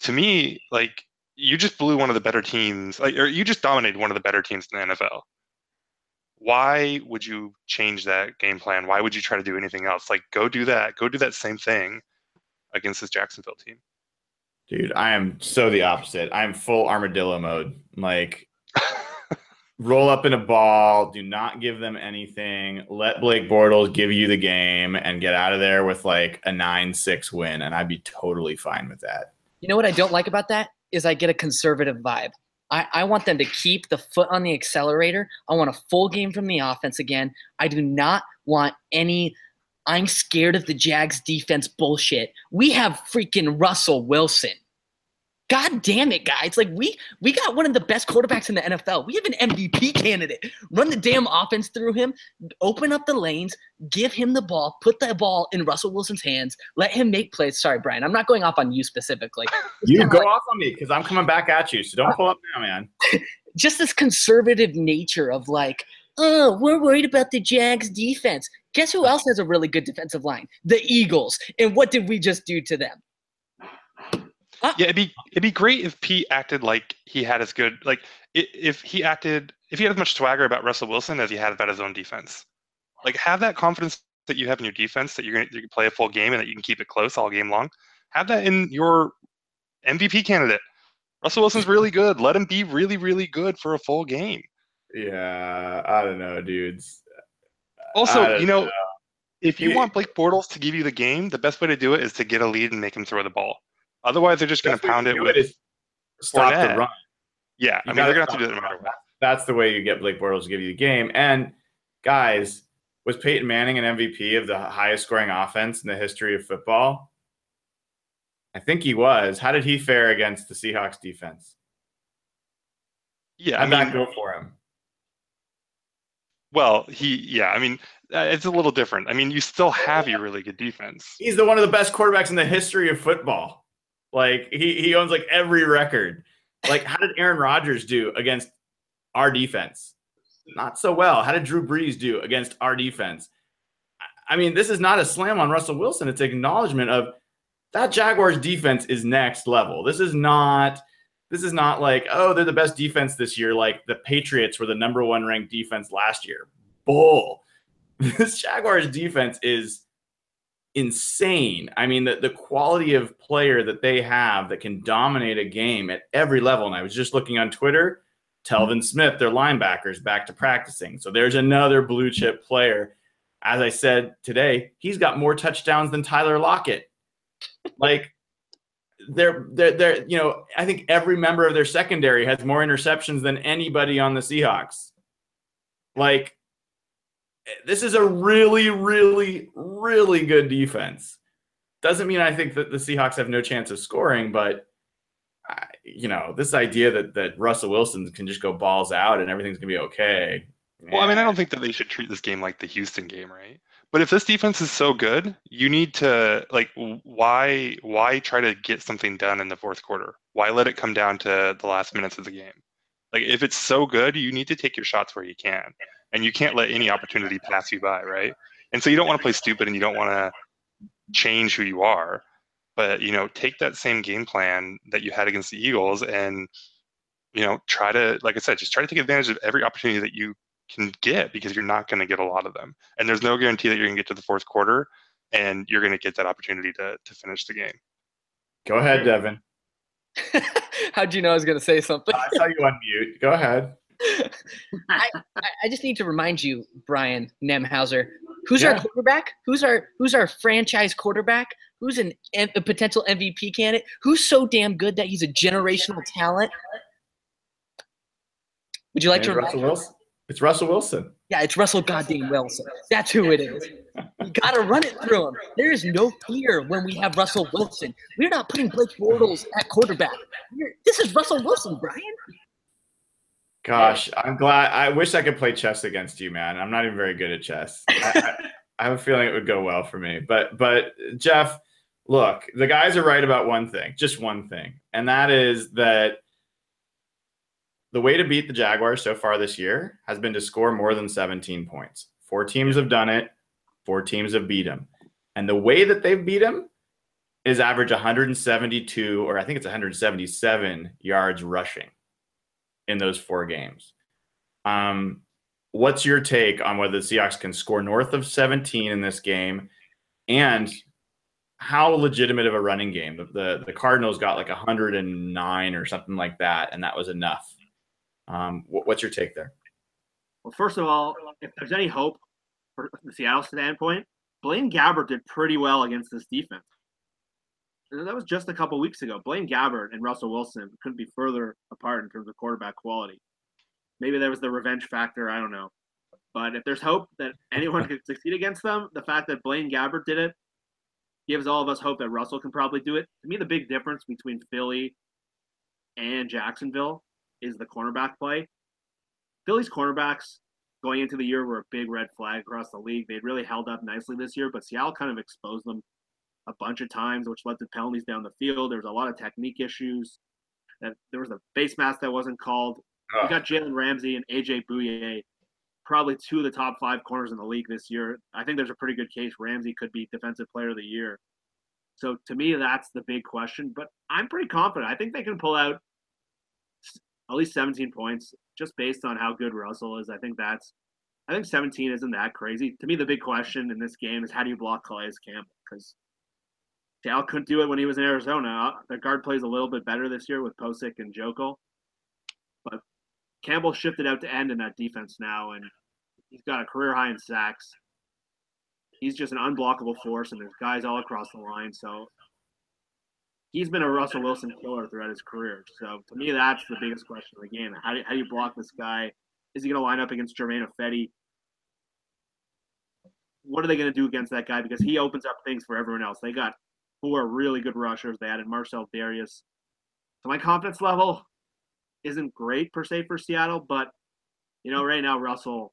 to me, like you just blew one of the better teams, like, or you just dominated one of the better teams in the NFL. Why would you change that game plan? Why would you try to do anything else? Like, go do that. Go do that same thing against this Jacksonville team. Dude, I am so the opposite. I'm full armadillo mode. Like (laughs) roll up in a ball, do not give them anything. Let Blake Bortles give you the game and get out of there with like a 9-6 win and I'd be totally fine with that. You know what I don't like about that is I get a conservative vibe. I, I want them to keep the foot on the accelerator. I want a full game from the offense again. I do not want any I'm scared of the Jags defense bullshit. We have freaking Russell Wilson. God damn it, guys. Like we we got one of the best quarterbacks in the NFL. We have an MVP candidate. Run the damn offense through him, open up the lanes, give him the ball, put the ball in Russell Wilson's hands, let him make plays. Sorry, Brian. I'm not going off on you specifically. It's You go like- off on me because I'm coming back at you. So don't pull up now, man. (laughs) just this conservative nature of like, oh, we're worried about the Jags defense. Guess who else has a really good defensive line? The Eagles. And what did we just do to them? Ah. Yeah, it'd be it'd be great if Pete acted like he had as good like if he acted if he had as much swagger about Russell Wilson as he had about his own defense. Like have that confidence that you have in your defense that you're gonna you can play a full game and that you can keep it close all game long. Have that in your MVP candidate. Russell Wilson's (laughs) really good. Let him be really really good for a full game. Yeah, I don't know, dudes. Also, you know, if you He- want Blake Bortles to give you the game, the best way to do it is to get a lead and make him throw the ball. Otherwise, they're just going to pound it with. stop Fournette. the run. yeah, You I mean, they're going to have to do that no matter what. That's the way you get Blake Bortles to give you the game. And guys, was Peyton Manning an MVP of the highest scoring offense in the history of football? I think he was. How did he fare against the Seahawks defense? Yeah, I How'd mean, that go for him? Well, he, yeah, I mean, uh, it's a little different. I mean, you still have your really good defense. He's the one of the best quarterbacks in the history of football. Like he he owns like every record. Like how did Aaron Rodgers do against our defense? Not so well. How did Drew Brees do against our defense? I- mean, this is not a slam on Russell Wilson. It's acknowledgement of that Jaguars defense is next level. This is not this is not like, oh, they're the best defense this year like the Patriots were the number 1 ranked defense last year. Bull. (laughs) This Jaguars defense is insane. I mean, the, the quality of player that they have that can dominate a game at every level. And I was just looking on Twitter, Telvin Smith, their linebackers, back to practicing. So there's another blue chip player. As I said today, he's got more touchdowns than Tyler Lockett. Like they're they're they're you know, I think every member of their secondary has more interceptions than anybody on the Seahawks. Like this is a really, really, really good defense. Doesn't mean I think that the Seahawks have no chance of scoring, but you know, this idea that that Russell Wilson can just go balls out and everything's gonna be okay. Well, I mean, I don't think that they should treat this game like the Houston game, right? But if this defense is so good, you need to like why why try to get something done in the fourth quarter? Why let it come down to the last minutes of the game? Like if it's so good, you need to take your shots where you can. And you can't let any opportunity pass you by, right? And so you don't want to play stupid and you don't want to change who you are. But, you know, take that same game plan that you had against the Eagles and you know, try to like I said, just try to take advantage of every opportunity that you can get because you're not going to get a lot of them. And there's no guarantee that you're going to get to the fourth quarter and you're going to get that opportunity to, to finish the game. Go ahead, Devin. (laughs) How'd you know I was going to say something? I saw you unmute. Go ahead. I, I just need to remind you, Brian Nemhauser, who's our quarterback? Who's our who's our franchise quarterback? Who's an, a potential MVP candidate? Who's so damn good that he's a generational talent? Would you like to It's remind Russell Wilson. It's Russell Wilson. Yeah, it's Russell goddamn Wilson. That's who it is. (laughs) You gotta run it through him. There is no fear when we have Russell Wilson. We're not putting Blake Bortles at quarterback. We're- this is Russell Wilson, Brian. Gosh, I'm glad. I wish I could play chess against you, man. I'm not even very good at chess. I, I, (laughs) I have a feeling it would go well for me. But, but Jeff, look, the guys are right about one thing, just one thing, and that is that the way to beat the Jaguars so far this year has been to score more than 17 points. Four teams have done it. Four teams have beat them, and the way that they've beat them is average 172, or I think it's 177 yards rushing in those four games. Um, what's your take on whether the Seahawks can score north of 17 in this game, and how legitimate of a running game? The the, the Cardinals got like 109 or something like that, and that was enough. Um, what, what's your take there? Well, first of all, if there's any hope for the Seattle standpoint, Blaine Gabbert did pretty well against this defense. And That was just a couple weeks ago. Blaine Gabbert and Russell Wilson couldn't be further apart in terms of quarterback quality. Maybe there was the revenge factor. I don't know. But if there's hope that anyone (laughs) could succeed against them, the fact that Blaine Gabbert did it gives all of us hope that Russell can probably do it. To me, the big difference between Philly and Jacksonville is the cornerback play. Philly's cornerbacks going into the year were a big red flag across the league. They'd really held up nicely this year, but Seattle kind of exposed them a bunch of times, which led to penalties down the field. There was a lot of technique issues. That there was a face mask that wasn't called. We got Jalen Ramsey and AJ Bouye, probably two of the top five corners in the league this year. I think there's a pretty good case Ramsey could be defensive player of the year. So to me, that's the big question. But I'm pretty confident. I think they can pull out at least 17 points just based on how good Russell is. I think that's I think 17 isn't that crazy. To me, the big question in this game is how do you block Calais Campbell? Because Seattle couldn't do it when he was in Arizona. Uh, their guard plays a little bit better this year with Pocic and Joeckel. But Campbell shifted out to end in that defense now, and he's got a career high in sacks. He's just an unblockable force, and there's guys all across the line. So he's been a Russell Wilson killer throughout his career. So to me, that's the biggest question of the game. How do, how do you block this guy? Is he going to line up against Germain Ifedi? What are they going to do against that guy? Because he opens up things for everyone else. They got four really good rushers. They added Marcell Dareus. So my confidence level isn't great per se for Seattle, but you know, right now Russell,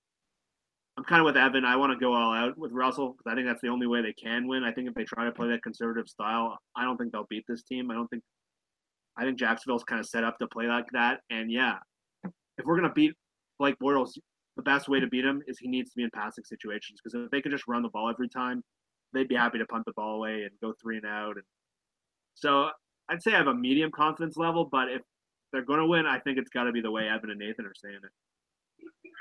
I'm kind of with Evan. I want to go all out with Russell because I think that's the only way they can win. I think if they try to play that conservative style, I don't think they'll beat this team. I don't think. I think Jacksonville's kind of set up to play like that, and yeah, if we're gonna beat Blake Bortles, the best way to beat him is he needs to be in passing situations because if they could just run the ball every time, they'd be happy to punt the ball away and go three and out. And so I'd say I have a medium confidence level, but if they're going to win, I think it's got to be the way Evan and Nathan are saying it.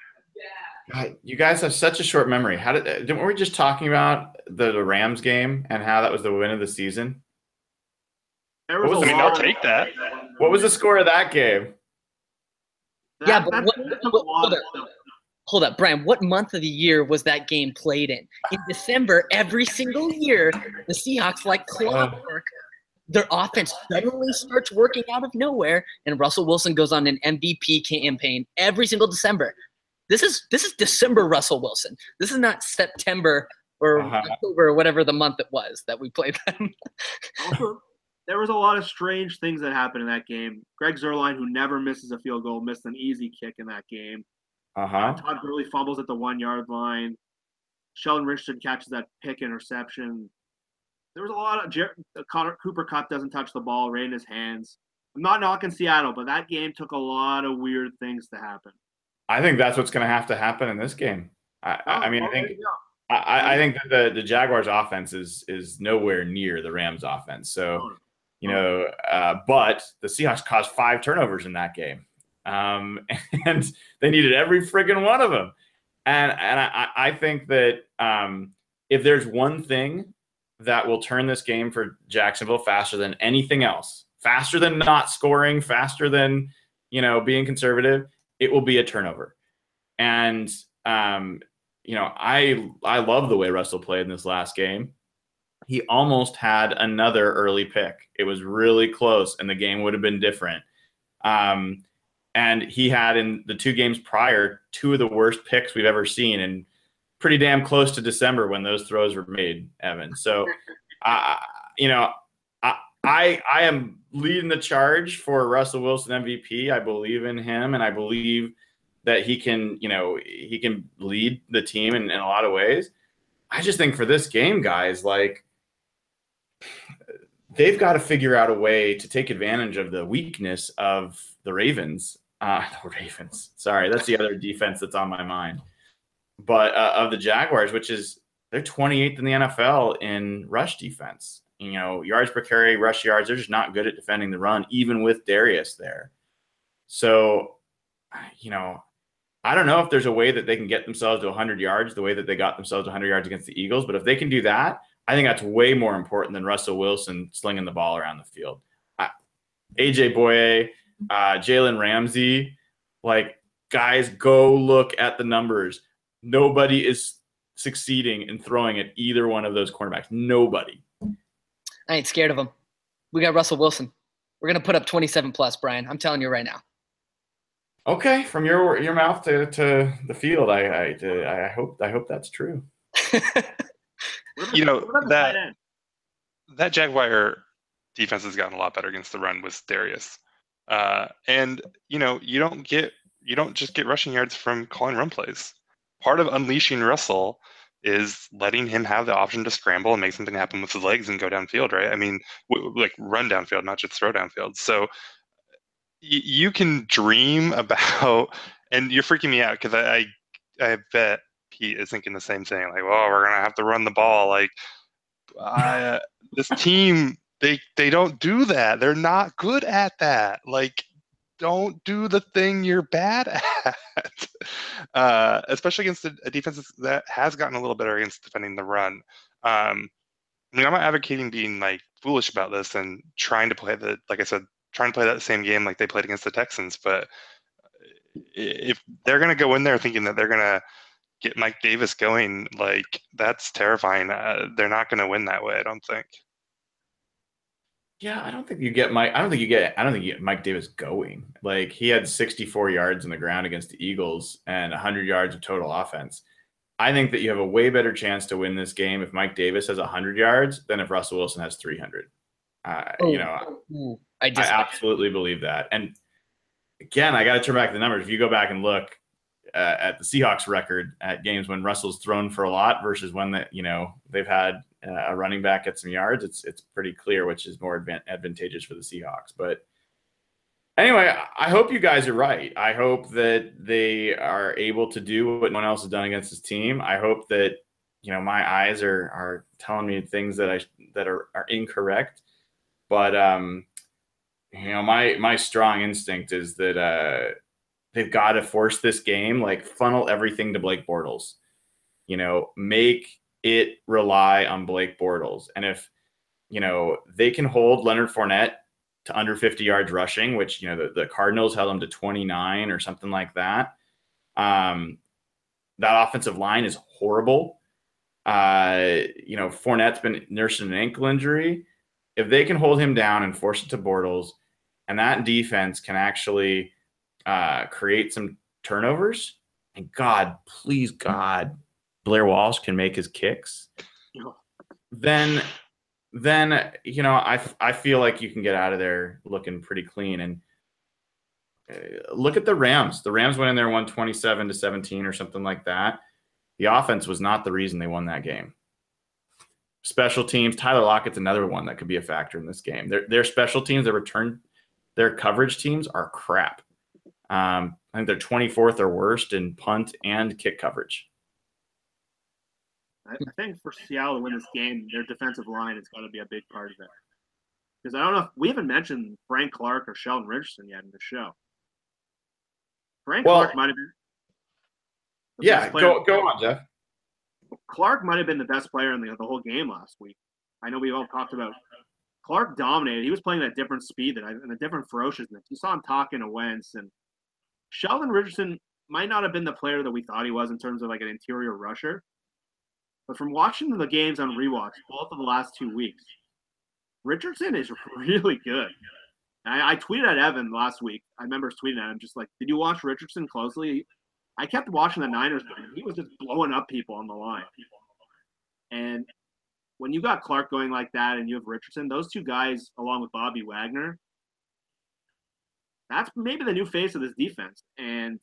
God, you guys have such a short memory. How did didn't we were just talking about the, the Rams game and how that was the win of the season? There What was the- I mean, I'll take that. What was the score of that game? That- Yeah, but that- what- that what- a lot hold up. Brian. What month of the year was that game played in? In December, every single year, the Seahawks, like clockwork, their offense suddenly starts working out of nowhere, and Russell Wilson goes on an MVP campaign every single December. This is this is December Russell Wilson. This is not September or Uh-huh. October or whatever the month it was that we played them. Also, there was a lot of strange things that happened in that game. Greg Zuerlein, who never misses a field goal, missed an easy kick in that game. Uh huh. Todd Gurley fumbles at the one yard line. Sheldon Richardson catches that pick interception. There was a lot of Jer- Connor Cooper Kupp doesn't touch the ball right in his hands. I'm not knocking Seattle, but that game took a lot of weird things to happen. I think that's what's going to have to happen in this game. I, I I mean, Oh, I think. I, I think that the, the Jaguars offense is is nowhere near the Rams offense. So, Oh, you know, uh, but the Seahawks caused five turnovers in that game. Um, (laughs) and they needed every friggin' one of them. and and I, I think that um, if there's one thing that will turn this game for Jacksonville faster than anything else, faster than not scoring, faster than you know being conservative, it will be a turnover. And um, you know, I I love the way Russell played in this last game. He almost had another early pick. It was really close, and the game would have been different. Um, and he had in the two games prior two of the worst picks we've ever seen, and pretty damn close to December when those throws were made, Evan. So, (laughs) uh, you know, I, I I am leading the charge for Russell Wilson MVP. I believe in him, and I believe that he can, you know, he can lead the team in, in a lot of ways. I just think for this game, guys, like they've got to figure out a way to take advantage of the weakness of the Ravens. Uh, the Ravens. Sorry, that's the other defense that's on my mind. But uh, of the Jaguars, which is they're 28th in the NFL in rush defense. You know, yards per carry, rush yards, they're just not good at defending the run, even with Dareus there. So, you know, I don't know if there's a way that they can get themselves to 100 yards the way that they got themselves 100 yards against the Eagles. But if they can do that, I think that's way more important than Russell Wilson slinging the ball around the field. I, AJ Bouye, uh, Jalen Ramsey, like guys, go look at the numbers. Nobody is succeeding in throwing at either one of those cornerbacks. Nobody. I ain't scared of them. We got Russell Wilson. We're gonna put up 27 plus, Brian. I'm telling you right now. Okay, from your your mouth to, to the field, I I, I hope I hope that's true. (laughs) you know that that Jaguar defense has gotten a lot better against the run with Dareus, uh, and you know you don't get you don't just get rushing yards from calling run plays. Part of unleashing Russell is letting him have the option to scramble and make something happen with his legs and go downfield, right? I mean, w- like run downfield, not just throw downfield. So you can dream (laughs) about, and you're freaking me out because I, I, I bet Pete is thinking the same thing. Like, well, we're gonna have to run the ball. Like, I, this team, they they don't do that. They're not good at that. Like, don't do the thing you're bad (laughs) at, uh, especially against a, defense that has gotten a little better against defending the run. Um, I mean, I'm not advocating being like foolish about this and trying to play the, like I said, trying to play that same game like they played against the Texans. But if they're going to go in there thinking that they're going to get Mike Davis going, like that's terrifying. Uh, they're not going to win that way, I don't think. Yeah, I don't think you get Mike. I don't think you get. I don't think you get Mike Davis going. Like he had 64 yards in the ground against the Eagles and 100 yards of total offense. I think that you have a way better chance to win this game if Mike Davis has 100 yards than if Russell Wilson has 300. Uh, you know, I, I absolutely believe that. And again, I got to turn back the numbers. If you go back and look uh, at the Seahawks record at games when Russell's thrown for a lot versus when that you know they've had uh, a running back at some yards, it's it's pretty clear which is more advan- advantageous for the Seahawks. But anyway, I hope you guys are right. I hope that they are able to do what no one else has done against this team. I hope that you know my eyes are are telling me things that I that are, are incorrect. But um, you know, my my strong instinct is that uh, they've got to force this game, like funnel everything to Blake Bortles. You know, make it rely on Blake Bortles, and if you know they can hold Leonard Fournette to under 50 yards rushing, which you know the, the Cardinals held him to 29 or something like that. Um, that offensive line is horrible. Uh, you know, Fournette's been nursing an ankle injury. If they can hold him down and force it to Bortles, and that defense can actually uh, create some turnovers. And God, please, God, Blair Walsh can make his kicks. Then, then you know, I I feel like you can get out of there looking pretty clean. And uh, look at the Rams. The Rams went in there 127 to 17 or something like that. The offense was not the reason they won that game special teams. Tyler Lockett's another one that could be a factor in this game. Their their special teams, their return their coverage teams are crap. Um, I think they're 24th or worst in punt and kick coverage. I think for Seattle to win this game, their defensive line is going to be a big part of it. Because I don't know if we haven't mentioned Frank Clark or Sheldon Richardson yet in the show. Frank well, Clark might have been. The Yeah, best player- go go on, Jeff. Clark might have been the best player in the, the whole game last week. I know we've all talked about Clark dominated. He was playing at a different speed that I, and a different ferociousness. You saw him talking to Wentz and Sheldon Richardson might not have been the player that we thought he was in terms of like an interior rusher. But from watching the games on rewatch, both of the last two weeks, Richardson is (laughs) really good. I, I tweeted at Evan last week. I remember tweeting at him just like, "Did you watch Richardson closely?" I kept watching the Niners game. He was just blowing up people on the line. And when you got Clark going like that, and you have Richardson, those two guys, along with Bobby Wagner, that's maybe the new face of this defense. And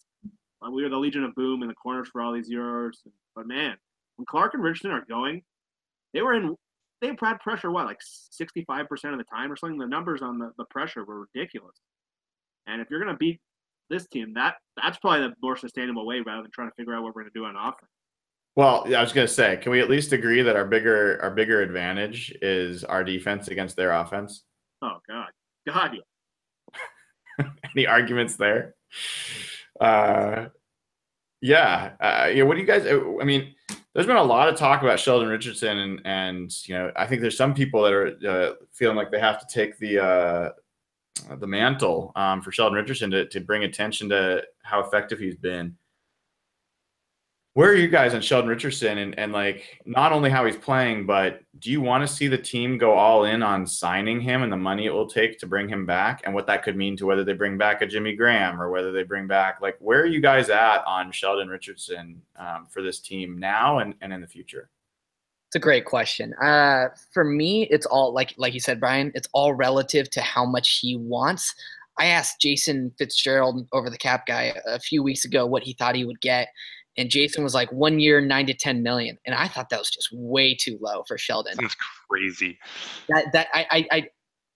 uh, we were the Legion of Boom in the corners for all these years. But man, when Clark and Richardson are going, they were in. They had pressure what, like sixty-five percent of the time or something. The numbers on the, the pressure were ridiculous. And if you're gonna beat this team, that that's probably the more sustainable way rather than trying to figure out what we're gonna do on offense. Well, I was gonna say, can we at least agree that our bigger our bigger advantage is our defense against their offense? Oh God, God, yeah. (laughs) Any arguments there? Uh, yeah, uh, yeah. What do you guys? I mean, there's been a lot of talk about Sheldon Richardson, and and you know, I think there's some people that are uh, feeling like they have to take the uh, the mantle um, for Sheldon Richardson to to bring attention to how effective he's been. Where are you guys on Sheldon Richardson and, and like not only how he's playing, but do you want to see the team go all in on signing him and the money it will take to bring him back and what that could mean to whether they bring back a Jimmy Graham or whether they bring back like where are you guys at on Sheldon Richardson um, for this team now and, and in the future? It's a great question. Uh, for me, it's all like like you said, Brian. It's all relative to how much he wants. I asked Jason Fitzgerald over the cap guy a few weeks ago what he thought he would get, and Jason was like one year, nine to ten million, and I thought that was just way too low for Sheldon. That's crazy. That that I I. I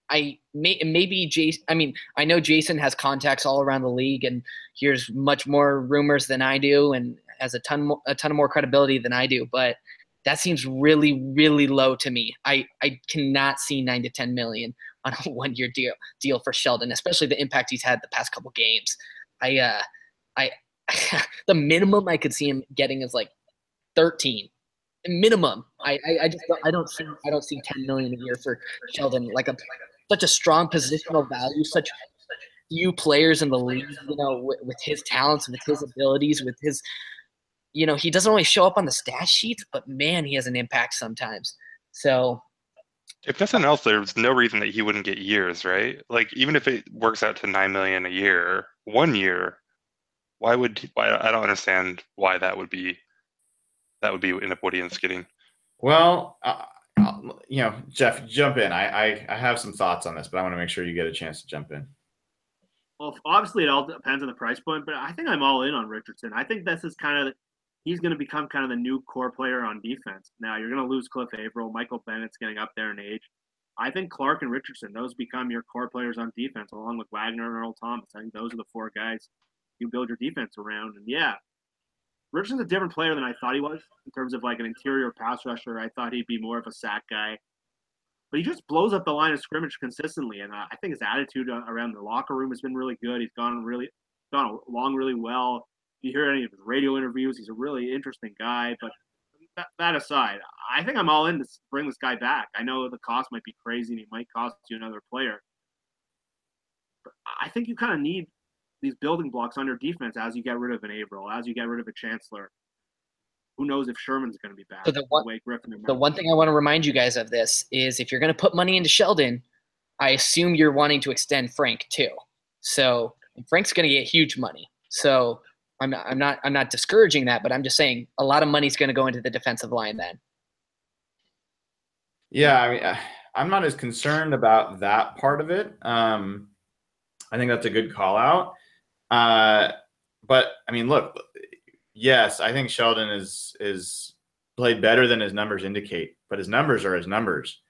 I may, maybe Jason. I mean, I know Jason has contacts all around the league and hears much more rumors than I do, and has a ton a ton of more credibility than I do. But that seems really, really low to me. I, I cannot see nine to ten million on a (laughs) one year deal deal for Sheldon, especially the impact he's had the past couple games. I uh I the minimum I could see him getting is like thirteen. Minimum. I, I, I just don't, I don't see I don't see ten million a year for Sheldon. Like a such a strong positional value, such few players in the league, you know, with, with his talents, with his abilities, with his you know, he doesn't always show up on the stat sheet, but man, he has an impact sometimes. So If nothing else, there's no reason that he wouldn't get years, right? Like even if it works out to nine million a year, one year, why would why I don't understand why that would be that would be end up what he ends getting. Well, uh, you know, Jeff, jump in. I, I I have some thoughts on this, but I want to make sure you get a chance to jump in. Well, obviously it all depends on the price point, but I think I'm all in on Richardson. I think this is kind of he's going to become kind of the new core player on defense. Now you're going to lose Cliff Avril, Michael Bennett's getting up there in age. I think Clark and Richardson, those become your core players on defense, along with Wagner and Earl Thomas. I think those are the four guys you build your defense around. And yeah, Richardson's a different player than I thought he was in terms of like an interior pass rusher. I thought he'd be more of a sack guy, but he just blows up the line of scrimmage consistently. And uh, I think his attitude uh, around the locker room has been really good. He's gone really gone along really well. If you hear any of his radio interviews, he's a really interesting guy. But that, that aside, I think I'm all in to bring this guy back. I know the cost might be crazy and he might cost you another player. But I think you kind of need these building blocks on your defense as you get rid of an Avril, as you get rid of a Chancellor. Who knows if Sherman's going to be back? So the one- way Griffin the one thing I want to remind you guys of this is if you're going to put money into Sheldon, I assume you're wanting to extend Frank too. So and Frank's going to get huge money. So I'm not, I'm not I'm not discouraging that, but I'm just saying a lot of money's going to go into the defensive line then. Yeah, I mean, uh, I'm not as concerned about that part of it. Um, I think that's a good call out. Uh, but I mean, look, yes, I think Sheldon is is played better than his numbers indicate, but his numbers are his numbers.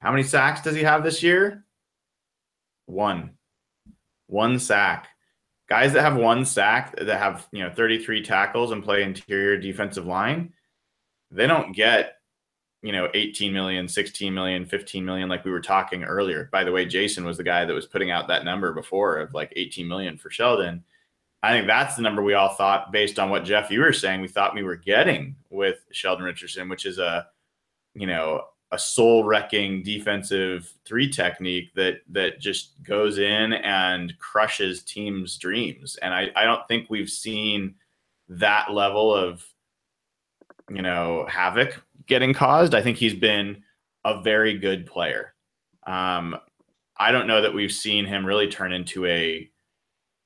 How many sacks does he have this year? One. One sack. Guys that have one sack that have, you know, 33 tackles and play interior defensive line, they don't get you know 18 million 16 million 15 million like we were talking earlier by the way jason was the guy that was putting out that number before of like 18 million for sheldon I think that's the number we all thought, based on what Jeff you were saying, we thought we were getting with Sheldon Richardson, which is a, you know, a soul wrecking defensive three technique that that just goes in and crushes teams' dreams. And I, I don't think we've seen that level of, you know, havoc getting caused. I think he's been a very good player. Um, I don't know that we've seen him really turn into a,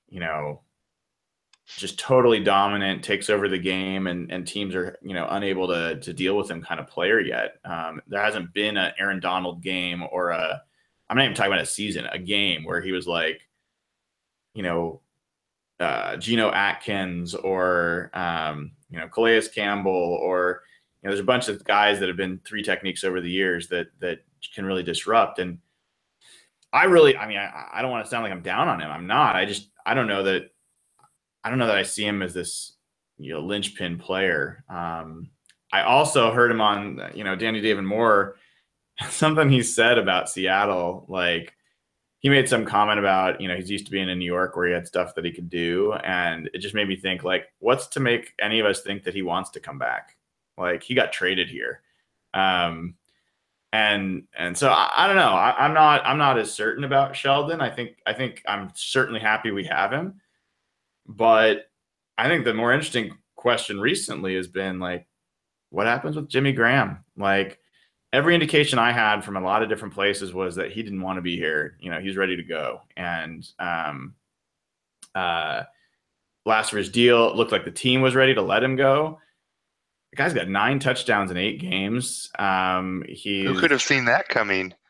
you know, just totally dominant, takes over the game, and and teams are you know unable to to deal with him kind of player yet. Um, there hasn't been an Aaron Donald game or a I'm not even talking about a season, a game where he was like, you know, uh, Geno Atkins or um, you know Calais Campbell or know there's a bunch of guys that have been three techniques over the years that that can really disrupt and. I really, I mean, I, I don't want to sound like I'm down on him. I'm not. I just, I don't know that I don't know that I see him as this you know linchpin player. Um, I also heard him on you know Danny David Moore (laughs) something he said about Seattle like he made some comment about you know he's used to being in New York where he had stuff that he could do and it just made me think like what's to make any of us think that he wants to come back like he got traded here um and and so I, I don't know I, I'm not I'm not as certain about Sheldon I think I think I'm certainly happy we have him but I think the more interesting question recently has been like, what happens with Jimmy Graham? Like every indication I had from a lot of different places was that he didn't want to be here. You know, he's ready to go. And um, uh, last his deal, looked like the team was ready to let him go. The guy's got nine touchdowns in eight games. Um, he who could have seen that coming? (laughs)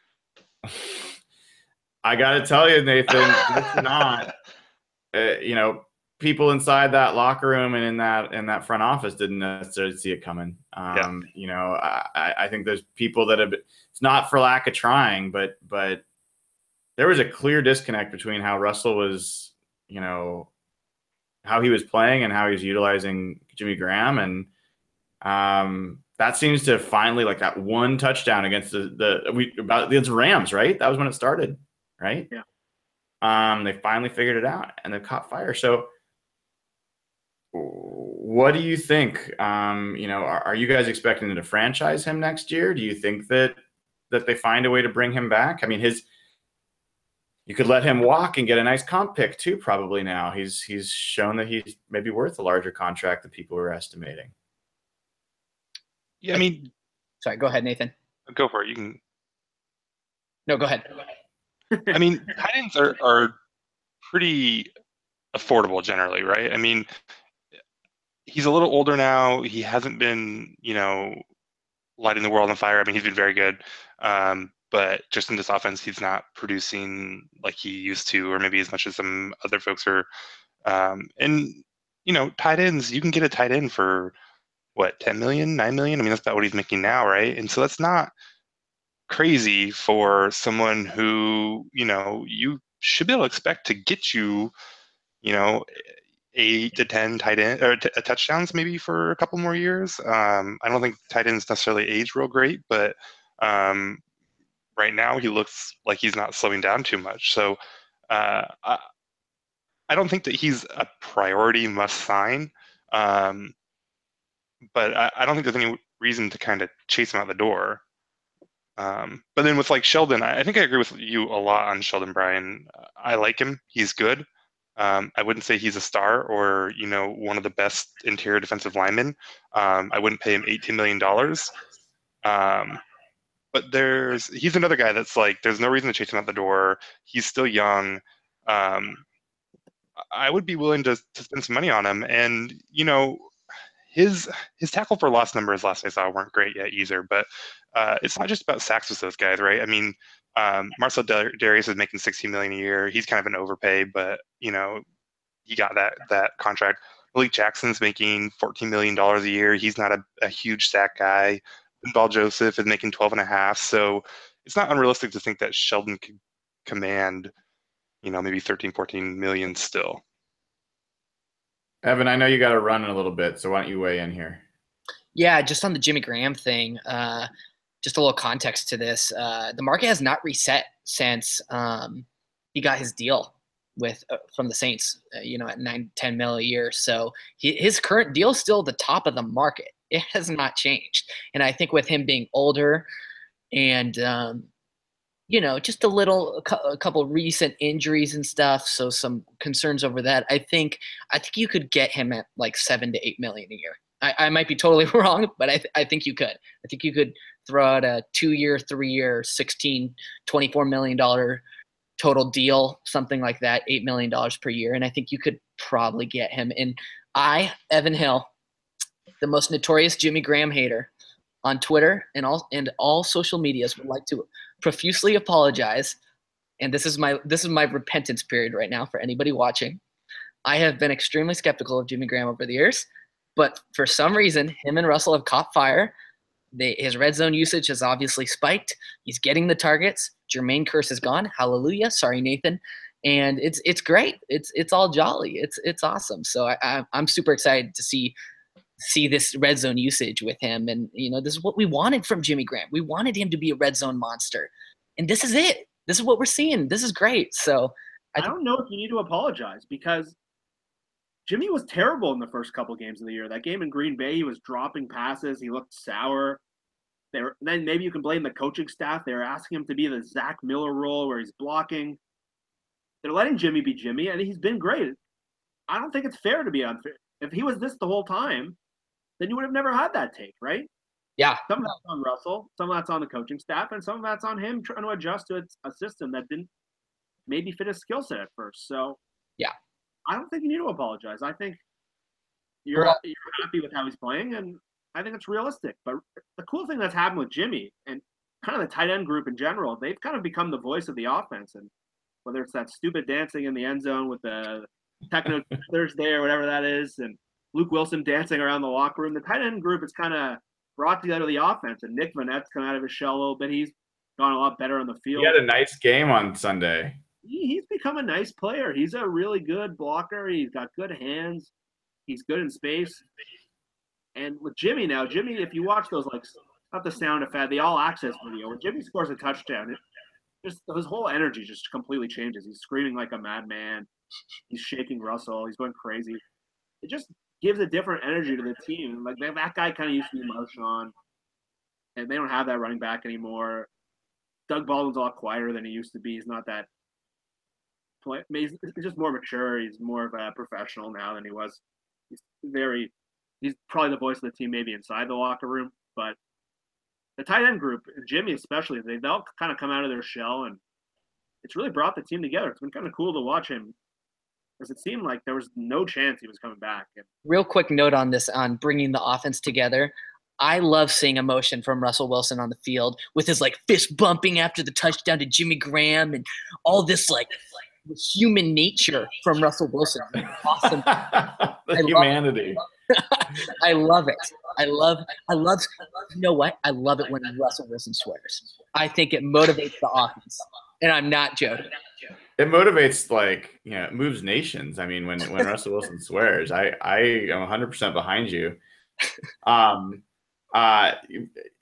I got to tell you, Nathan, it's not. (laughs) Uh, you know, people inside that locker room and in that in that front office didn't necessarily see it coming. Um, yeah. You know, I, I think there's people that have. It's not for lack of trying, but but there was a clear disconnect between how Russell was, you know, how he was playing and how he was utilizing Jimmy Graham, and um, that seems to finally like that one touchdown against the the we about against Rams, right? That was when it started, right? Yeah. Um, they finally figured it out and they caught fire. So what do you think? Um, you know, are, are, you guys expecting to franchise him next year? Do you think that that they find a way to bring him back? I mean, his you could let him walk and get a nice comp pick too. Probably now he's he's shown that he's maybe worth a larger contract than people were estimating. Yeah, I mean, sorry. Go ahead, Nathan. Go for it. You can. No, go ahead. I mean, tight ends are are pretty affordable generally, right? I mean, he's a little older now. He hasn't been, you know, lighting the world on fire. I mean, he's been very good. Um, but just in this offense, he's not producing like he used to, or maybe as much as some other folks are. Um, and, you know, tight ends, you can get a tight end for what, 10 million, 9 million? I mean, that's about what he's making now, right? And so that's not crazy for someone who, you know, you should be able to expect to get you, you know, eight to ten tight end or t- uh, touchdowns maybe for a couple more years. Um, I don't think tight ends necessarily age real great, but um, right now he looks like he's not slowing down too much. So uh, I, I, don't think that he's a priority must sign. Um, but I, I, don't think there's any reason to kind of chase him out the door. Um, but then with like Sheldon, I, I think I agree with you a lot on Sheldon Bryan. I like him. He's good. Um, I wouldn't say he's a star or you know one of the best interior defensive linemen. Um, I wouldn't pay him eighteen million dollars. Um, but there's he's another guy that's like there's no reason to chase him out the door. He's still young. Um, I would be willing to, to spend some money on him, and you know his his tackle for loss numbers last I saw weren't great yet either. But uh, it's not just about sacks with those guys, right? I mean, um, Marcell Dareus is making 16 million a year. He's kind of an overpay, but you know, he got that that contract. Malik Jackson's making 14 million dollars a year. He's not a, a huge sack guy. Linval Joseph is making 12 and a half. So it's not unrealistic to think that Sheldon could command, you know, maybe 13, 14 million still. Evan, I know you got to run in a little bit, so why don't you weigh in here? Yeah, just on the Jimmy Graham thing. Uh, just a little context to this. Uh, the market has not reset since um, he got his deal. with uh, from the Saints, uh, you know, at nine ten mil a year. So he, his current deal is still the top of the market. It has not changed, and I think with him being older and um, you know, just a little, a couple recent injuries and stuff. So some concerns over that. I think, I think you could get him at like seven to eight million a year. I, I might be totally (laughs) wrong, but I, th- I think you could. I think you could throw out a two year, three year, 16, 24 million dollar total deal, something like that, $8 million per year. And I think you could probably get him. And I, Evan Hill, the most notorious Jimmy Graham hater on Twitter and all and all social medias would like to profusely apologize. And this is my this is my repentance period right now for anybody watching. I have been extremely skeptical of Jimmy Graham over the years, but for some reason, him and Russell have caught fire. They, his red zone usage has obviously spiked. He's getting the targets. Jermaine Kearse is gone. Hallelujah. Sorry, Nathan. And it's it's great. It's it's all jolly. It's it's awesome. So I, I I'm super excited to see see this red zone usage with him. And you know, this is what we wanted from Jimmy Graham. We wanted him to be a red zone monster, and this is it. This is what we're seeing. This is great. So I, th- I don't know if you need to apologize because Jimmy was terrible in the first couple games of the year. That game in Green Bay, he was dropping passes. He looked sour. Were, then maybe you can blame the coaching staff. They were asking him to be the Zach Miller role where he's blocking. They're letting Jimmy be Jimmy, and he's been great. I don't think it's fair to be unfair. If he was this the whole time, then you would have never had that take, right? Yeah. Some of that's on Russell, some of that's on the coaching staff, and some of that's on him trying to adjust to a system that didn't maybe fit his skill set at first. So, yeah, I don't think you need to apologize. I think you're well, you're happy with how he's playing, and I think it's realistic. But the cool thing that's happened with Jimmy and kind of the tight end group in general, they've kind of become the voice of the offense. And whether it's that stupid dancing in the end zone with the techno (laughs) Thursday or whatever that is, and Luke Wilson dancing around the locker room. The tight end group is kind of brought together the offense, and Nick Vannett's come out of his shell a little bit. He's gone a lot better on the field. He had a nice game on Sunday. He, he's become a nice player. He's a really good blocker. He's got good hands. He's good in space. And with Jimmy now, Jimmy, if you watch those like not the sound effect, the all access video, when Jimmy scores a touchdown, it just his whole energy just completely changes. He's screaming like a madman. He's shaking Russell. He's going crazy. It just gives a different energy to the team. Like that guy kind of used to be Marshawn, and they don't have that running back anymore. Doug Baldwin's a lot quieter than he used to be. He's not that. Play, he's just more mature. He's more of a professional now than he was. He's very. He's probably the voice of the team, maybe inside the locker room, but the tight end group, Jimmy especially, they they'll kind of come out of their shell, and it's really brought the team together. It's been kind of cool to watch him because it seemed like there was no chance he was coming back. Real quick note on this on bringing the offense together. I love seeing emotion from Russell Wilson on the field with his like fist bumping after the touchdown to Jimmy Graham and all this like human nature from Russell Wilson. Awesome. (laughs) the humanity. (laughs) I love it. I love I love you know what? I love it when Russell Wilson swears. I think it motivates the offense. And I'm not joking it motivates like you know it moves nations. I mean when when russell wilson (laughs) swears i i am 100% behind you. Um uh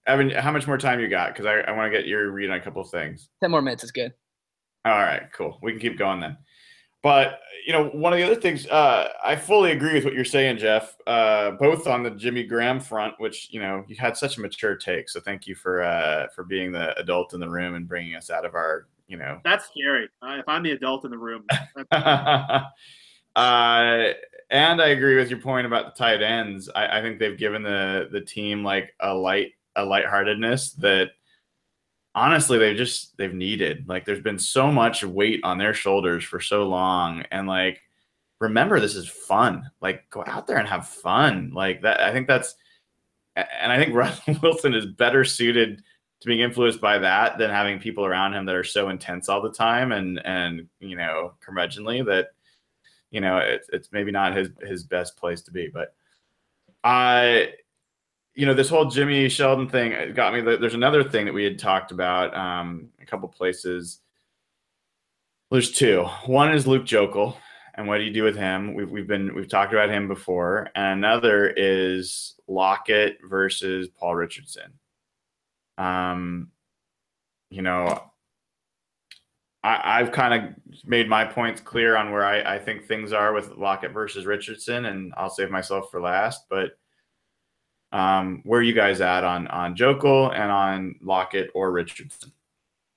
evan how much more time you got? Because i, I want to get your read on a couple of things. 10 more minutes is good. All right cool. We can keep going then. But you know one of the other things uh i fully agree with what you're saying jeff uh both on the jimmy graham front which you know you had such a mature take. So thank you for uh for being the adult in the room and bringing us out of our you know. That's scary. Uh, if I'm the adult in the room. (laughs) uh, and I agree with your point about the tight ends. I, I think they've given the the team like a light a lightheartedness that honestly they've just they've needed. Like there's been so much weight on their shoulders for so long, and like remember this is fun. Like go out there and have fun. Like that. I think that's and I think (laughs) Russell Wilson is better suited to being influenced by that than having people around him that are so intense all the time and and you know curmudgeonly that you know it's it's maybe not his his best place to be. But I, you know, this whole Jimmy Sheldon thing got me. There's another thing that we had talked about um, a couple places. there's two. One is Luke Joeckel and what do you do with him? We've we've been we've talked about him before, and another is Lockett versus Paul Richardson. Um, you know, I, have kind of made my points clear on where I, I think things are with Lockett versus Richardson, and I'll save myself for last. But um, where are you guys at on on Joeckel and on Lockett or Richardson?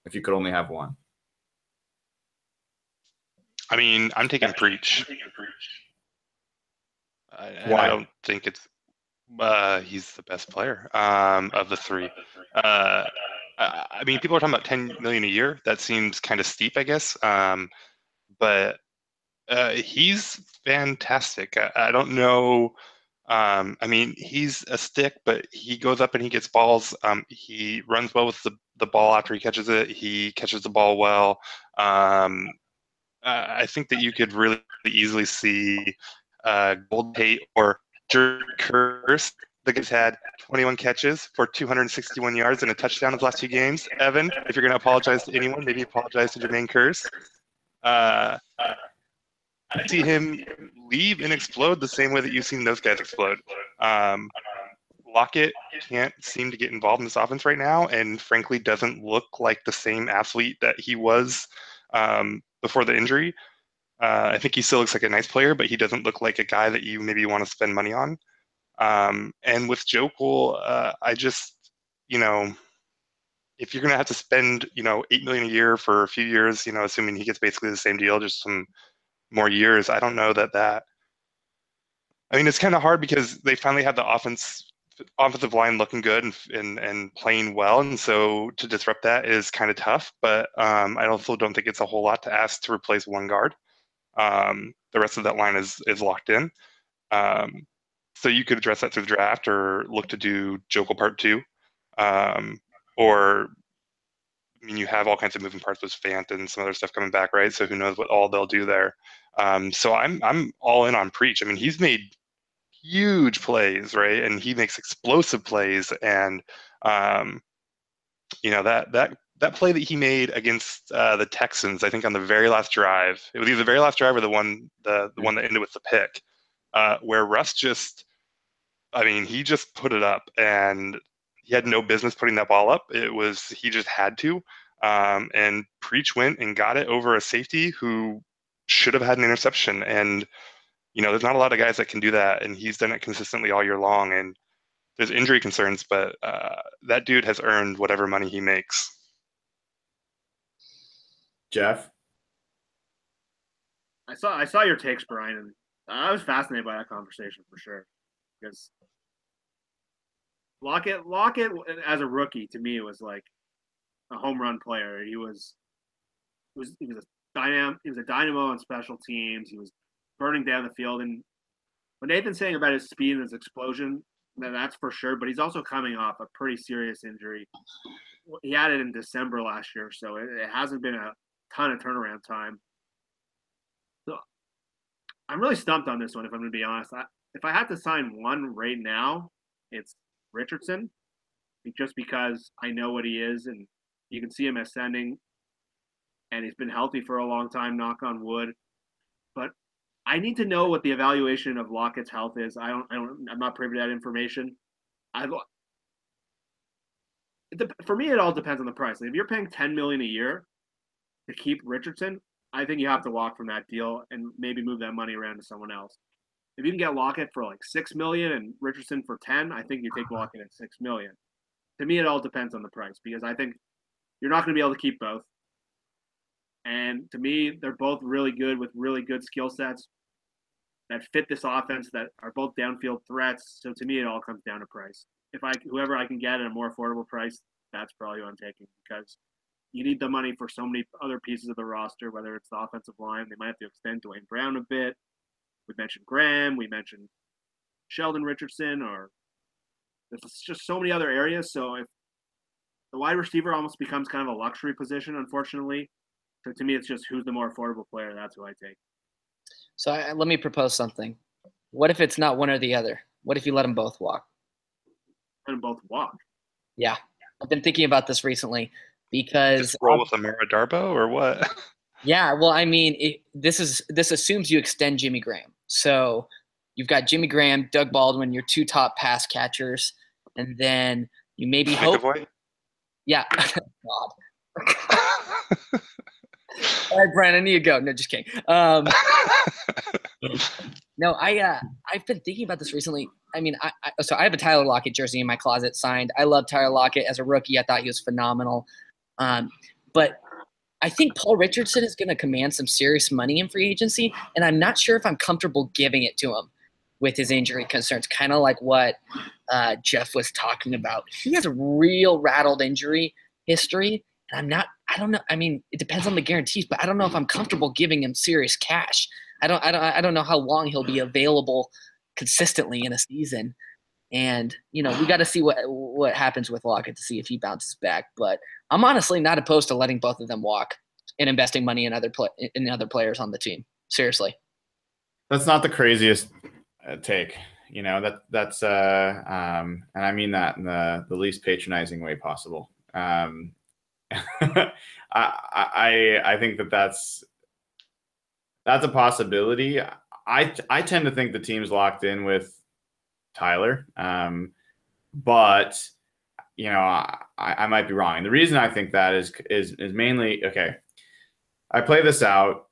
If you could only have one. I mean, I'm taking preach. I, I don't think it's uh, he's the best player um, of the three. Uh, I mean, people are talking about 10 million a year. That seems kind of steep, I guess. Um, but uh, he's fantastic. I, I don't know. Um, I mean, he's a stick, but he goes up and he gets balls. Um, he runs well with the, the ball after he catches it. He catches the ball well. Um, I think that you could really easily see uh, Golden Tate or Jerk Curse the guy's had 21 catches for 261 yards and a touchdown in the last two games. Evan, if you're going to apologize to anyone, maybe apologize to Jermaine Kearse. Uh, I see him leave and explode the same way that you've seen those guys explode. Um, Lockett can't seem to get involved in this offense right now, and frankly, doesn't look like the same athlete that he was um, before the injury. Uh, I think he still looks like a nice player, but he doesn't look like a guy that you maybe want to spend money on. Um, and with Joeckel, uh, I just, you know, if you're going to have to spend, you know, eight million a year for a few years, you know, assuming he gets basically the same deal, just some more years, I don't know that that. I mean, it's kind of hard because they finally have the offense, offensive line looking good and and, and playing well, and so to disrupt that is kind of tough. But um, I also don't think it's a whole lot to ask to replace one guard. Um, the rest of that line is is locked in. Um, so you could address that through the draft or look to do Joeckel Part Two, um, or I mean, you have all kinds of moving parts with Fant and some other stuff coming back, right? So who knows what all they'll do there. Um, so I'm I'm all in on Preach. I mean, he's made huge plays, right? And he makes explosive plays, and um, you know that that that play that he made against uh, the Texans, I think on the very last drive, it was either the very last drive or the one the the one that ended with the pick uh, where Russ just, I mean, he just put it up and he had no business putting that ball up. It was, he just had to. Um, and Preach went and got it over a safety who should have had an interception. And, you know, there's not a lot of guys that can do that. And he's done it consistently all year long. And there's injury concerns, but uh, that dude has earned whatever money he makes. Jeff? I saw I saw your takes, Brian, and I was fascinated by that conversation for sure because Lockett, Lockett as a rookie to me was like a home run player. He was, he was, he was a dynamo. He was a dynamo on special teams. He was burning down the field. And what Nathan's saying about his speed and his explosion, that's for sure. But he's also coming off a pretty serious injury. He had it in December last year, so it, it hasn't been a ton of turnaround time. So I'm really stumped on this one. If I'm going to be honest, I, if I had to sign one right now, it's Richardson, just because I know what he is, and you can see him ascending, and he's been healthy for a long time. Knock on wood, but I need to know what the evaluation of Lockett's health is. I don't. I don't. I'm not privy to that information. I. For me, it all depends on the price. Like if you're paying 10 million a year to keep Richardson, I think you have to walk from that deal and maybe move that money around to someone else. If you can get Lockett for like six million and Richardson for ten, I think you take uh-huh. Lockett at six million. To me, it all depends on the price because I think you're not going to be able to keep both. And to me, they're both really good with really good skill sets that fit this offense that are both downfield threats. So to me, it all comes down to price. If I whoever I can get at a more affordable price, that's probably what I'm taking because you need the money for so many other pieces of the roster, whether it's the offensive line. They might have to extend Duane Brown a bit. We mentioned Graham. We mentioned Sheldon Richardson, or there's just so many other areas. So if the wide receiver almost becomes kind of a luxury position, unfortunately. So to me, it's just who's the more affordable player. That's who I take. So I, let me propose something. What if it's not one or the other? What if you let them both walk? Let them both walk. Yeah, I've been thinking about this recently because Just roll with Amara Darboh or what? (laughs) Yeah, well, I mean, it, this is this assumes you extend Jimmy Graham. So you've got Jimmy Graham, Doug Baldwin, your two top pass catchers, and then you maybe hope. McEvoy? Yeah, (laughs) God. (laughs) All right, Brian, I need to go. No, just kidding. Um, no, I uh, I've been thinking about this recently. I mean, I, I, so I have a Tyler Lockett jersey in my closet signed. I love Tyler Lockett as a rookie. I thought he was phenomenal. Um, but I think Paul Richardson is going to command some serious money in free agency, and I'm not sure if I'm comfortable giving it to him with his injury concerns. Kind of like what uh, Jeff was talking about. He has a real rattled injury history, and I'm not. I don't know. I mean, it depends on the guarantees, but I don't know if I'm comfortable giving him serious cash. I don't. I don't. I don't know how long he'll be available consistently in a season. And you know, we got to see what what happens with Lockett to see if he bounces back. But I'm honestly not opposed to letting both of them walk and investing money in other play, in other players on the team. Seriously, that's not the craziest uh, take. You know that that's uh, um, and I mean that in the the least patronizing way possible. Um, (laughs) I, I I think that that's that's a possibility. I I tend to think the team's locked in with Tyler. Um, but you know, I, I might be wrong. And the reason I think that is is is mainly okay. I play this out.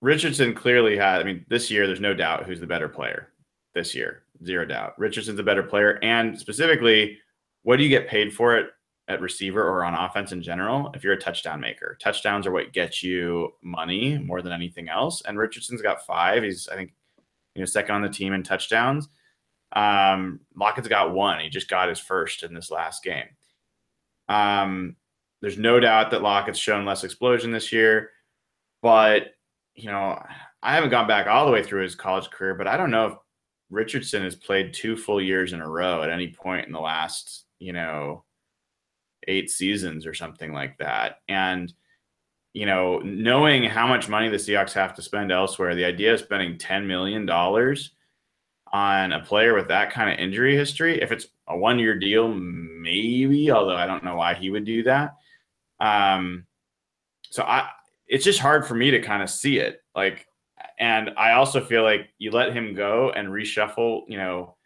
Richardson clearly had. I mean, this year there's no doubt who's the better player. This year, zero doubt. Richardson's a better player, and specifically, what do you get paid for it at receiver or on offense in general? If you're a touchdown maker, touchdowns are what gets you money more than anything else. And Richardson's got five. He's I think you know, second on the team in touchdowns. Um, Lockett's got one. He just got his first in this last game. Um, there's no doubt that Lockett's shown less explosion this year, but you know, I haven't gone back all the way through his college career, but I don't know if Richardson has played two full years in a row at any point in the last, you know, eight seasons or something like that. And you know, knowing how much money the Seahawks have to spend elsewhere, the idea of spending $10 million on a player with that kind of injury history, if it's a one year deal, maybe, although I don't know why he would do that. Um, so I, it's just hard for me to kind of see it. Like, and I also feel like you let him go and reshuffle, you know,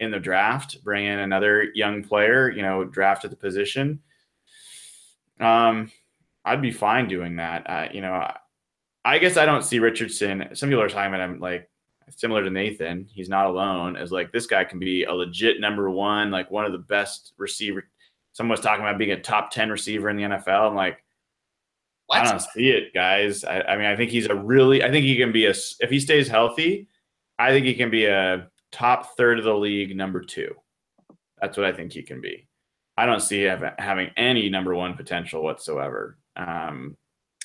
in the draft, bring in another young player, you know, draft at the position. Um, I'd be fine doing that. Uh, you know, I guess I don't see Richardson. Some people are talking about him like similar to Nathan. He's not alone. As like this guy can be a legit number one, like one of the best receiver. Someone was talking about being a top ten receiver in the NFL. I'm like, what? I don't see it, guys. I, I mean, I think he's a really. I think he can be a. If he stays healthy, I think he can be a top third of the league number two. That's what I think he can be. I don't see having any number one potential whatsoever. Um,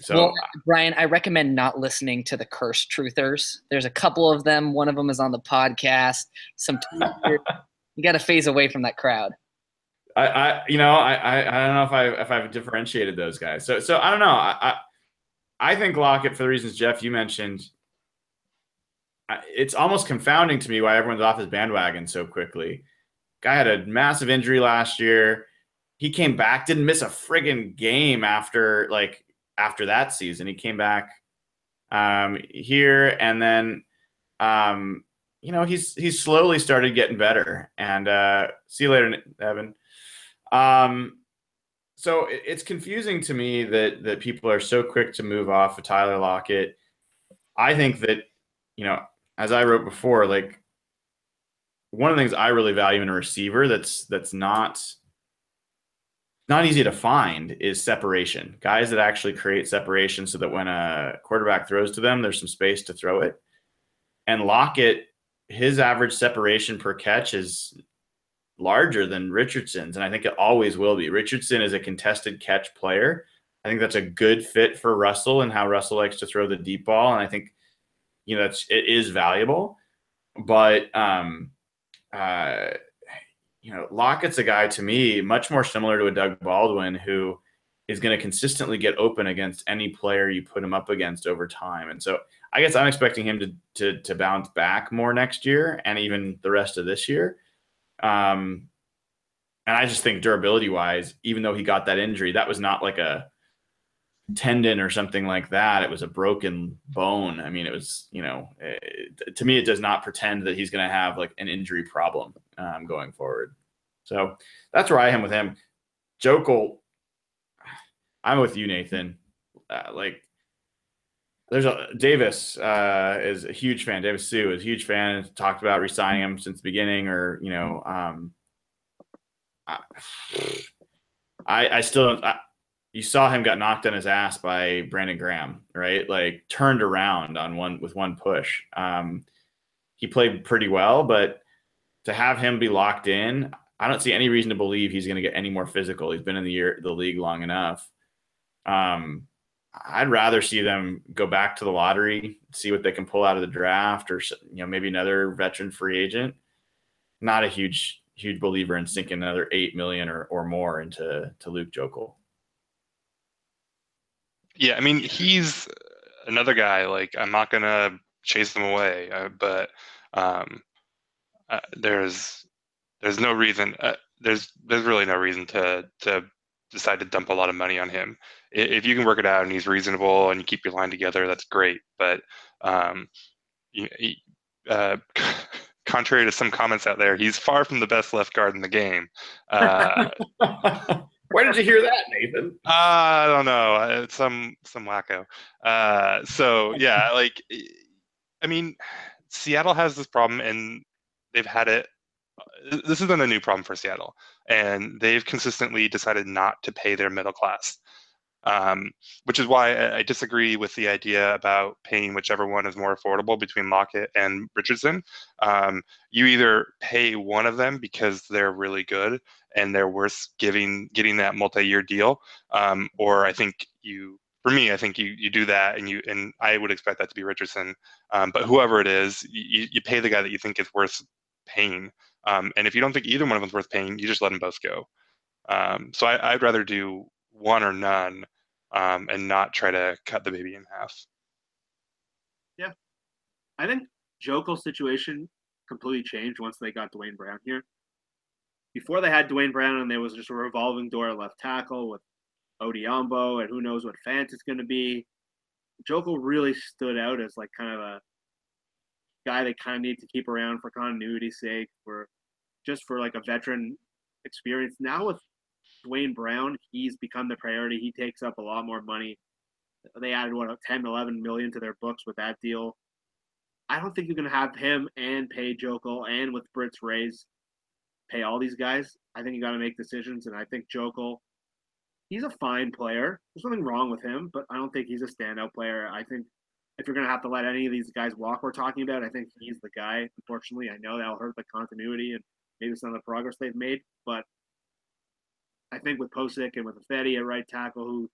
so, well, Brian, I recommend not listening to the cursed truthers. There's a couple of them. One of them is on the podcast. Some (laughs) you got to phase away from that crowd. I, I you know, I, I, I, don't know if I if I've differentiated those guys. So, so I don't know. I, I, I think Lockett for the reasons Jeff you mentioned. It's almost confounding to me why everyone's off his bandwagon so quickly. Guy had a massive injury last year he came back, didn't miss a friggin' game after like after that season. He came back um, here, and then um, you know he's he's slowly started getting better. And uh, see you later, Evan. Um, so it's confusing to me that that people are so quick to move off of Tyler Lockett. I think that you know, as I wrote before, like one of the things I really value in a receiver that's that's not not easy to find is separation. Guys that actually create separation so that when a quarterback throws to them, there's some space to throw it. And Lockett, his average separation per catch is larger than Richardson's, and I think it always will be. Richardson is a contested catch player. I think that's a good fit for Russell and how Russell likes to throw the deep ball, and I think you know that's it is valuable. But um, uh, you know, Lockett's a guy to me much more similar to a Doug Baldwin who is going to consistently get open against any player you put him up against over time. And so I guess I'm expecting him to to, to bounce back more next year and even the rest of this year. Um, and I just think durability wise, even though he got that injury, that was not like a tendon or something like that. It was a broken bone. I mean, it was, you know, it, to me, it does not pretend that he's going to have like an injury problem um, going forward. So that's where I am with him. Joeckel, I'm with you, Nathan. Uh, like, there's a Davis uh, is a huge fan. Davis Hsu is a huge fan. Talked about resigning him since the beginning, or you know, um, I, I still I, you saw him got knocked on his ass by Brandon Graham, right? Like turned around on one with one push. Um, he played pretty well, but to have him be locked in, I don't see any reason to believe he's going to get any more physical. He's been in the year the league long enough. Um, I'd rather see them go back to the lottery, see what they can pull out of the draft, or you know maybe another veteran free agent. Not a huge huge believer in sinking another eight million or, or more into to Luke Joeckel. Yeah, I mean he's another guy. Like I'm not gonna chase them away, uh, but um, uh, there's there's no reason. Uh, there's there's really no reason to to decide to dump a lot of money on him. If you can work it out and he's reasonable and you keep your line together, that's great. But um, you, uh, (laughs) contrary to some comments out there, he's far from the best left guard in the game. (laughs) Uh, Where did you hear that, Nathan? Uh, I don't know. Uh, some some wacko. Uh, so yeah, like I mean, Seattle has this problem, and they've had it. This isn't a new problem for Seattle, and they've consistently decided not to pay their middle class um, which is why I disagree with the idea about paying whichever one is more affordable between Lockett and Richardson. Um, you either pay one of them because they're really good and they're worth giving getting that multi-year deal, um, or I think you. For me, I think you, you do that, and you and I would expect that to be Richardson. Um, but whoever it is, you, you pay the guy that you think is worth paying. Um, and if you don't think either one of them is worth paying, you just let them both go. Um, so I, I'd rather do one or none um, and not try to cut the baby in half. Yeah, I think Joeckel's situation completely changed once they got Duane Brown here. Before they had Duane Brown, and there was just a revolving door left tackle with Odhiambo, and who knows what Fant is going to be. Jokel really stood out as like kind of a guy they kind of need to keep around for continuity's sake, for just for like a veteran experience. Now with Duane Brown, he's become the priority. He takes up a lot more money. They added what 10, 11 million to their books with that deal. I don't think going to have him and pay Joeckel and with Britt's raise pay all these guys. I think you got to make decisions, and I think Joeckel, he's a fine player. There's nothing wrong with him, but I don't think he's a standout player. I think if you're going to have to let any of these guys walk, we're talking about, I think he's the guy. Unfortunately, I know that'll hurt the continuity and maybe some of the progress they've made, but I think with Pocic and with Ifedi at right tackle, who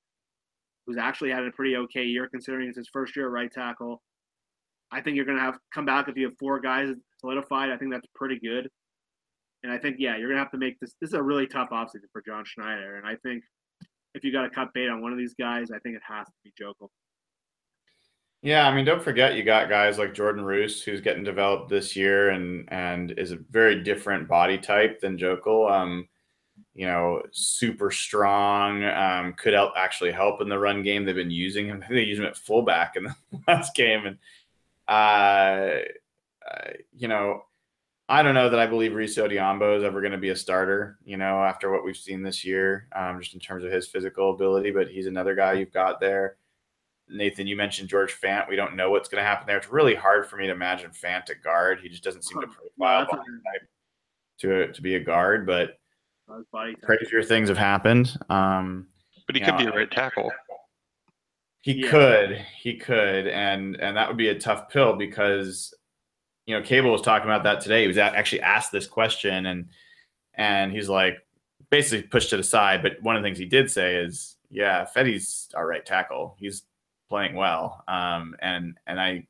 who's actually had a pretty okay year considering it's his first year at right tackle. I think you're going to have come back if you have four guys solidified. I think that's pretty good. And I think, yeah, you're going to have to make this. This is a really tough offseason for John Schneider. And I think if you got to cut bait on one of these guys, I think it has to be Joeckel. Yeah, I mean, don't forget you got guys like Jordan Roos, who's getting developed this year and and is a very different body type than Joeckel. Um, you know, super strong. Um, could help actually help in the run game. They've been using him. (laughs) They use him at fullback in the (laughs) last game, and uh, uh, you know, I don't know that I believe Rees Odhiambo is ever going to be a starter. You know, after what we've seen this year, um, just in terms of his physical ability, but he's another guy you've got there. Nathan, you mentioned George Fant. We don't know what's going to happen there. It's really hard for me to imagine Fant at guard. He just doesn't seem to profile to to be a guard, but crazier things have happened. Um, but he could know, be a right tackle. He yeah. could, he could, and and that would be a tough pill because you know Cable was talking about that today. He was actually asked this question, and and he's like basically pushed it aside. But one of the things he did say is, yeah, Fetty's our right tackle. He's playing well, um, and and I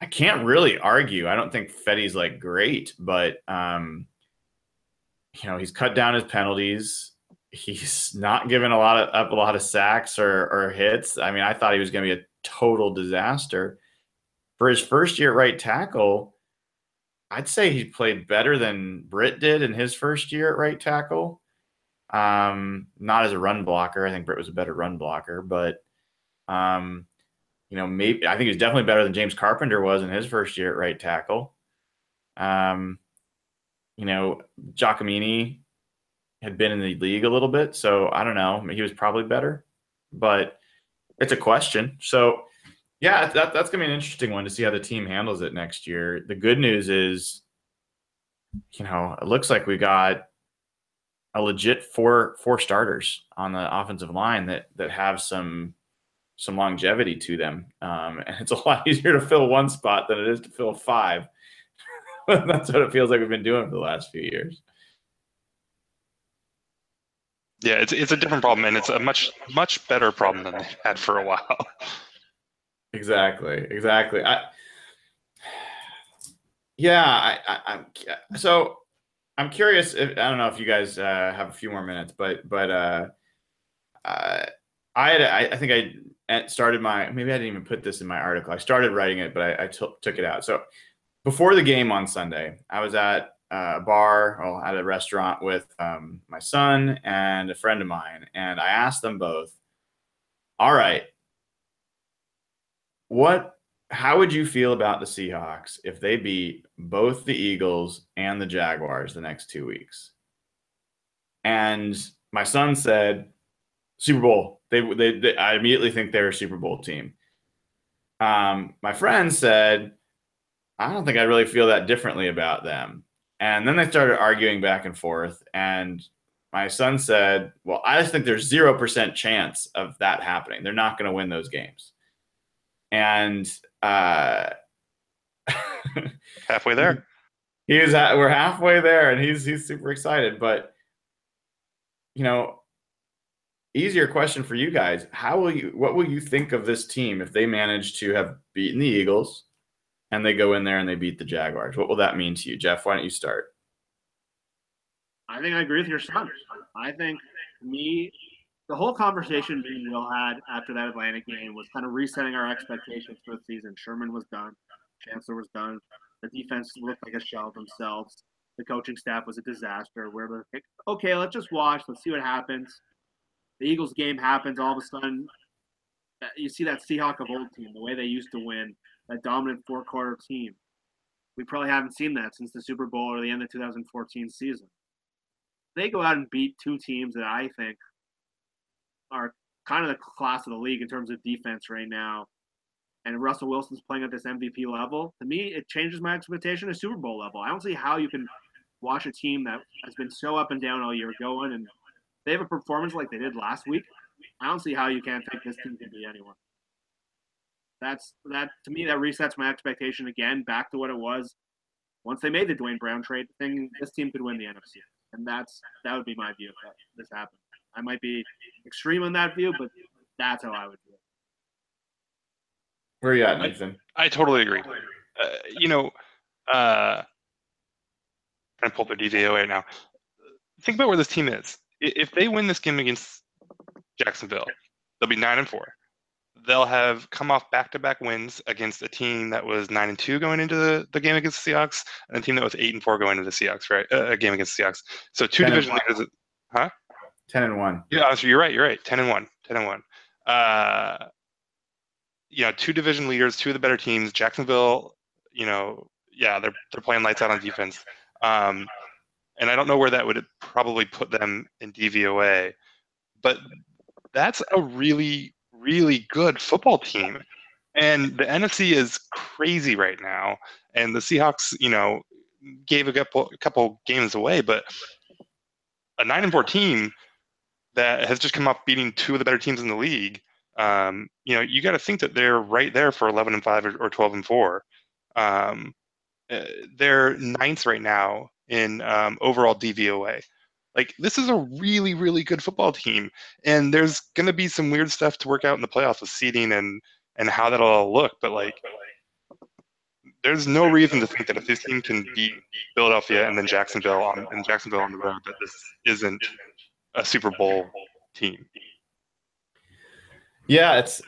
I can't really argue. I don't think Fetty's like great, but um, you know, he's cut down his penalties. He's not given a lot of up a lot of sacks or, or hits. I mean, I thought he was going to be a total disaster. For his first year at right tackle, I'd say he played better than Britt did in his first year at right tackle. Um, not as a run blocker. I think Britt was a better run blocker, but um, you know, maybe I think he's definitely better than James Carpenter was in his first year at right tackle. Um, you know, Giacomini had been in the league a little bit, so I don't know. He was probably better. but it's a question. So, yeah, that, that's going to be an interesting one to see how the team handles it next year. The good news is, you know, it looks like we got a legit four four starters on the offensive line that that have some some longevity to them, um, (laughs) and it's a lot easier to fill one spot than it is to fill five. (laughs) that's what it feels like we've been doing for the last few years. Yeah, it's it's a different problem, and it's a much much better problem than they had for a while. (laughs) Exactly, exactly. I, yeah, I, I, I'm so I'm curious. If, I don't know if you guys uh, have a few more minutes, but but uh, uh, I had I, I think I started my maybe I didn't even put this in my article. I started writing it, but I, I t- took it out. So before the game on Sunday, I was at a bar or at a restaurant with um, my son and a friend of mine, and I asked them both, "All right, what? How would you feel about the Seahawks if they beat both the Eagles and the Jaguars the next two weeks?" And my son said, "Super Bowl. They, they, they I immediately think they're a Super Bowl team." Um, my friend said, "I don't think I really feel that differently about them." And then they started arguing back and forth. And my son said, Well, I just think there's 0% chance of that happening. They're not going to win those games. And uh, (laughs) halfway there. He is at, we're halfway there and he's he's super excited. But you know, easier question for you guys. How will you what will you think of this team if they manage to have beaten the Eagles, and they go in there and they beat the Jaguars. What will that mean to you, Jeff? Why don't you start? I think I agree with your son. I think me, the whole conversation and Will had after that Atlanta game was kind of resetting our expectations for the season. Sherman was done, Chancellor was done. The defense looked like a shell of themselves. The coaching staff was a disaster. We're like, okay, let's just watch. Let's see what happens. The Eagles game happens. All of a sudden, uh, you see that Seahawk of old team, the way they used to win that dominant four quarter team. We probably haven't seen that since the Super Bowl or the end of 2014 season. They go out and beat two teams that I think are kind of the class of the league in terms of defense right now. And Russell Wilson's playing at this MVP level. To me, it changes my expectation to Super Bowl level. I don't see how you can watch a team that has been so up and down all year going and they have a performance like they did last week. I don't see how you can't think this team can be anyone that's that to me that resets my expectation again back to what it was once they made the Duane Brown trade thing. This team could win the NFC, and that's that would be my view if this happened. I might be extreme on that view, but that's how I would do it. Where are you at, Nathan? I, I totally agree. Uh, you know, uh, trying to pull the DVOA right now. Think about where this team is. If they win this game against Jacksonville, they'll be nine and four they'll have come off back-to-back wins against a team that was nine and two going into the, the game against the Seahawks, and a team that was eight and four going into the Seahawks, right? Uh, a game against the Seahawks. So two division leaders, huh? Ten and one. Yeah, so you're right. You're right. Ten and one. Ten and one. Uh, you know, two division leaders, two of the better teams. Jacksonville, you know, yeah, they're they're playing lights out on defense. Um, and I don't know where that would probably put them in DVOA, but that's a really really good football team. And the NFC is crazy right now. And the Seahawks, you know, gave a couple, a couple games away, but a nine and four team that has just come off beating two of the better teams in the league. Um, you know, you got to think that they're right there for 11 and five or, or 12 and four. Um, uh, they're ninth right now in um, overall DVOA. Like this is a really, really good football team, and there's going to be some weird stuff to work out in the playoffs with seeding and and how that'll all look. But like, there's no reason to think that if this team can beat Philadelphia and then Jacksonville on and Jacksonville on the road, that this isn't a Super Bowl team. Yeah, it's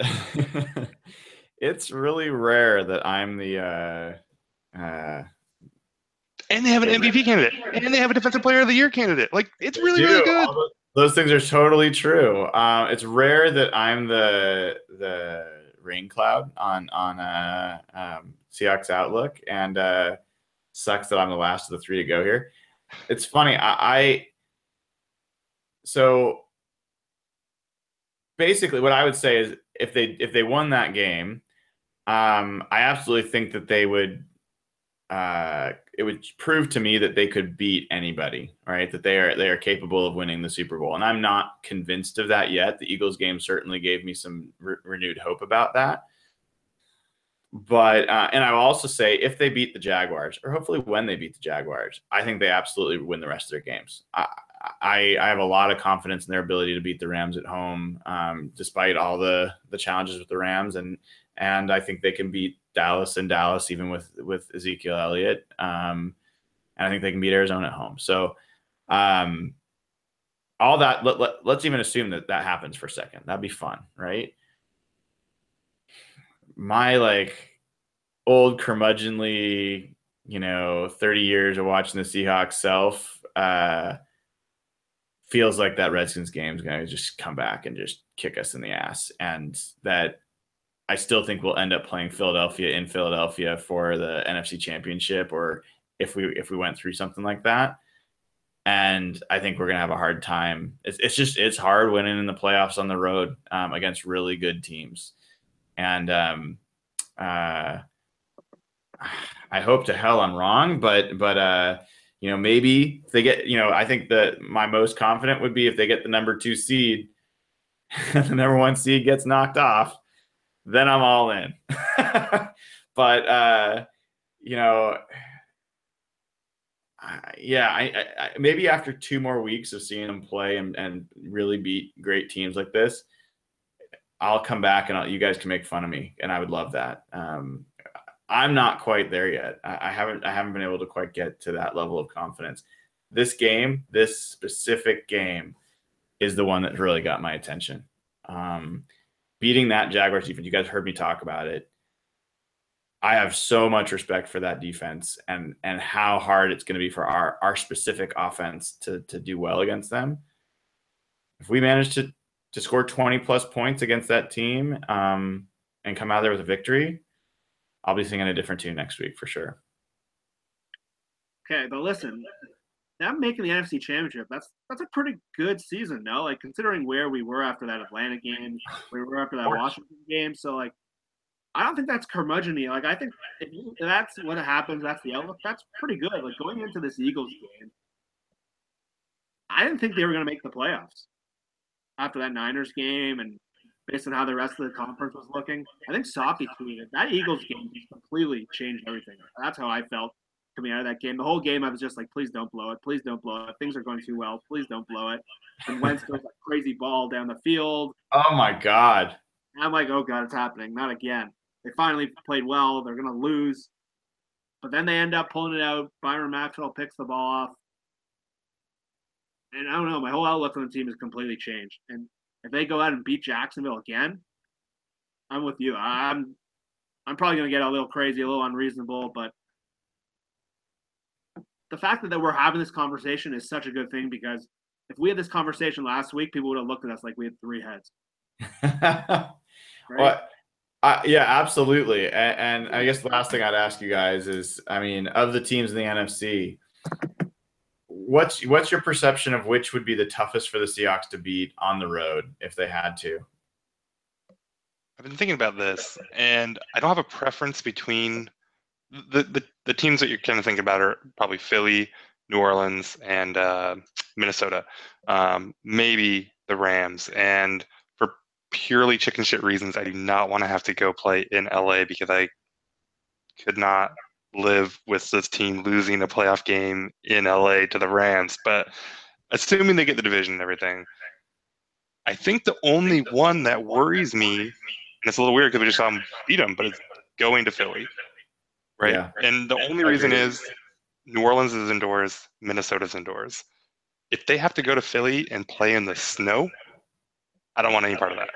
(laughs) it's really rare that I'm the uh, uh, and they have an MVP candidate, and they have a Defensive Player of the Year candidate. Like it's really, really good. Those things are totally true. Uh, it's rare that I'm the the rain cloud on on uh, um, Seahawks Outlook, and uh, sucks that I'm the last of the three to go here. It's funny. I, I so basically what I would say is if they if they won that game, um, I absolutely think that they would uh, it would prove to me that they could beat anybody, right? That they are they are capable of winning the Super Bowl, and I'm not convinced of that yet. The Eagles game certainly gave me some re- renewed hope about that. But uh, and I will also say if they beat the Jaguars, or hopefully when they beat the Jaguars, I think they absolutely win the rest of their games. I I, I have a lot of confidence in their ability to beat the Rams at home, um, despite all the the challenges with the Rams, and and I think they can beat Dallas and Dallas even with with Ezekiel Elliott. Um, and I think they can beat Arizona at home. So um, all that let, let, let's even assume that that happens for a second. That'd be fun, right? My like old curmudgeonly, you know, 30 years of watching the Seahawks self uh, feels like that Redskins game is going to just come back and just kick us in the ass. And that I still think we'll end up playing Philadelphia in Philadelphia for the NFC Championship, or if we if we went through something like that. And I think we're gonna have a hard time. It's, it's just it's hard winning in the playoffs on the road um, against really good teams, and um, uh, I hope to hell I'm wrong, but but uh, you know maybe they get you know I think that my most confident would be if they get the number two seed, (laughs) the number one seed gets knocked off then I'm all in. (laughs) but uh, you know, I, yeah, I, I, maybe after two more weeks of seeing them play and, and really beat great teams like this, I'll come back and I'll, you guys can make fun of me, and I would love that. Um, I'm not quite there yet. I, I haven't I haven't been able to quite get to that level of confidence. This game, this specific game, is the one that really got my attention. Um, beating that Jaguars defense, you guys heard me talk about it. I have so much respect for that defense and and how hard it's going to be for our our specific offense to to do well against them. If we manage to to score 20 plus points against that team um, and come out there with a victory, I'll be singing a different tune next week for sure. Okay, but listen, them making the NFC Championship, that's that's a pretty good season, no? Like considering where we were after that Atlanta game, we were after that Washington game. So like, I don't think that's curmudgeony. Like I think if, you, if that's what happens, that's the outlook. That's pretty good. Like going into this Eagles game, I didn't think they were going to make the playoffs after that Niners game and based on how the rest of the conference was looking. I think Soppy tweeted that Eagles game just completely changed everything. That's how I felt coming out of that game. The whole game, I was just like, please don't blow it. Please don't blow it. Things are going too well. Please don't blow it. And Wentz throws a crazy ball down the field. Oh my God. And I'm like, oh God, it's happening. Not again. They finally played well. They're going to lose. But then they end up pulling it out. Byron Maxwell picks the ball off. And I don't know. My whole outlook on the team has completely changed. And if they go out and beat Jacksonville again, I'm with you. I'm I'm probably going to get a little crazy, a little unreasonable, but the fact that, that we're having this conversation is such a good thing because if we had this conversation last week, people would have looked at us like we had three heads. (laughs) right? Well, uh, yeah, absolutely. And, and, I guess the last thing I'd ask you guys is, I mean, of the teams in the NFC, what's what's your perception of which would be the toughest for the Seahawks to beat on the road if they had to? I've been thinking about this, and I don't have a preference between the, the, teams that you're kind of thinking about are probably Philly, New Orleans, and uh, Minnesota. Um, maybe the Rams. And for purely chicken shit reasons, I do not want to have to go play in LA because I could not live with this team losing a playoff game in LA to the Rams. But assuming they get the division and everything, I think the only one that worries me, and it's a little weird because we just saw them beat them, but it's going to Philly right? Yeah. And the only reason is New Orleans is indoors, Minnesota's indoors. If they have to go to Philly and play in the snow, I don't want any part of that.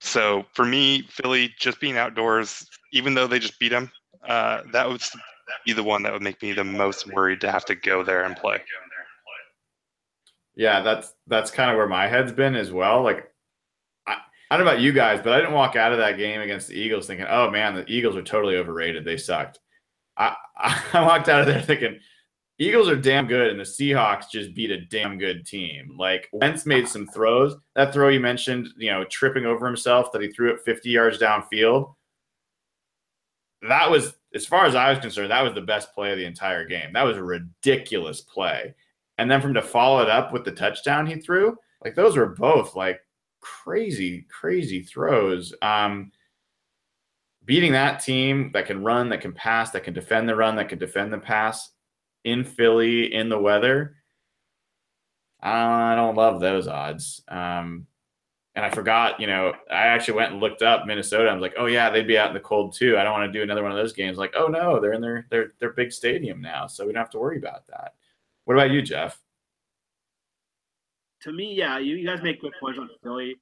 So for me, Philly just being outdoors, even though they just beat them, uh, that would be the one that would make me the most worried to have to go there and play. Yeah, that's that's kind of where my head's been as well. Like I don't know about you guys, but I didn't walk out of that game against the Eagles thinking, "Oh man, the Eagles are totally overrated. They sucked." I (laughs) I walked out of there thinking Eagles are damn good, and the Seahawks just beat a damn good team. Like Wentz made some throws. That throw you mentioned, you know, tripping over himself that he threw it 50 yards downfield. That was, as far as I was concerned, that was the best play of the entire game. That was a ridiculous play. And then from to follow it up with the touchdown he threw, like those were both like crazy, crazy throws. Um, beating that team that can run, that can pass, that can defend the run, that can defend the pass in Philly in the weather. I don't love those odds. Um, and I forgot, you know, I actually went and looked up Minnesota. I was like, oh yeah, they'd be out in the cold too. I don't want to do another one of those games. Like, oh no, they're in their their their big stadium now, so we don't have to worry about that. What about you, Jeff? To me, yeah, you, you guys make good points on Philly.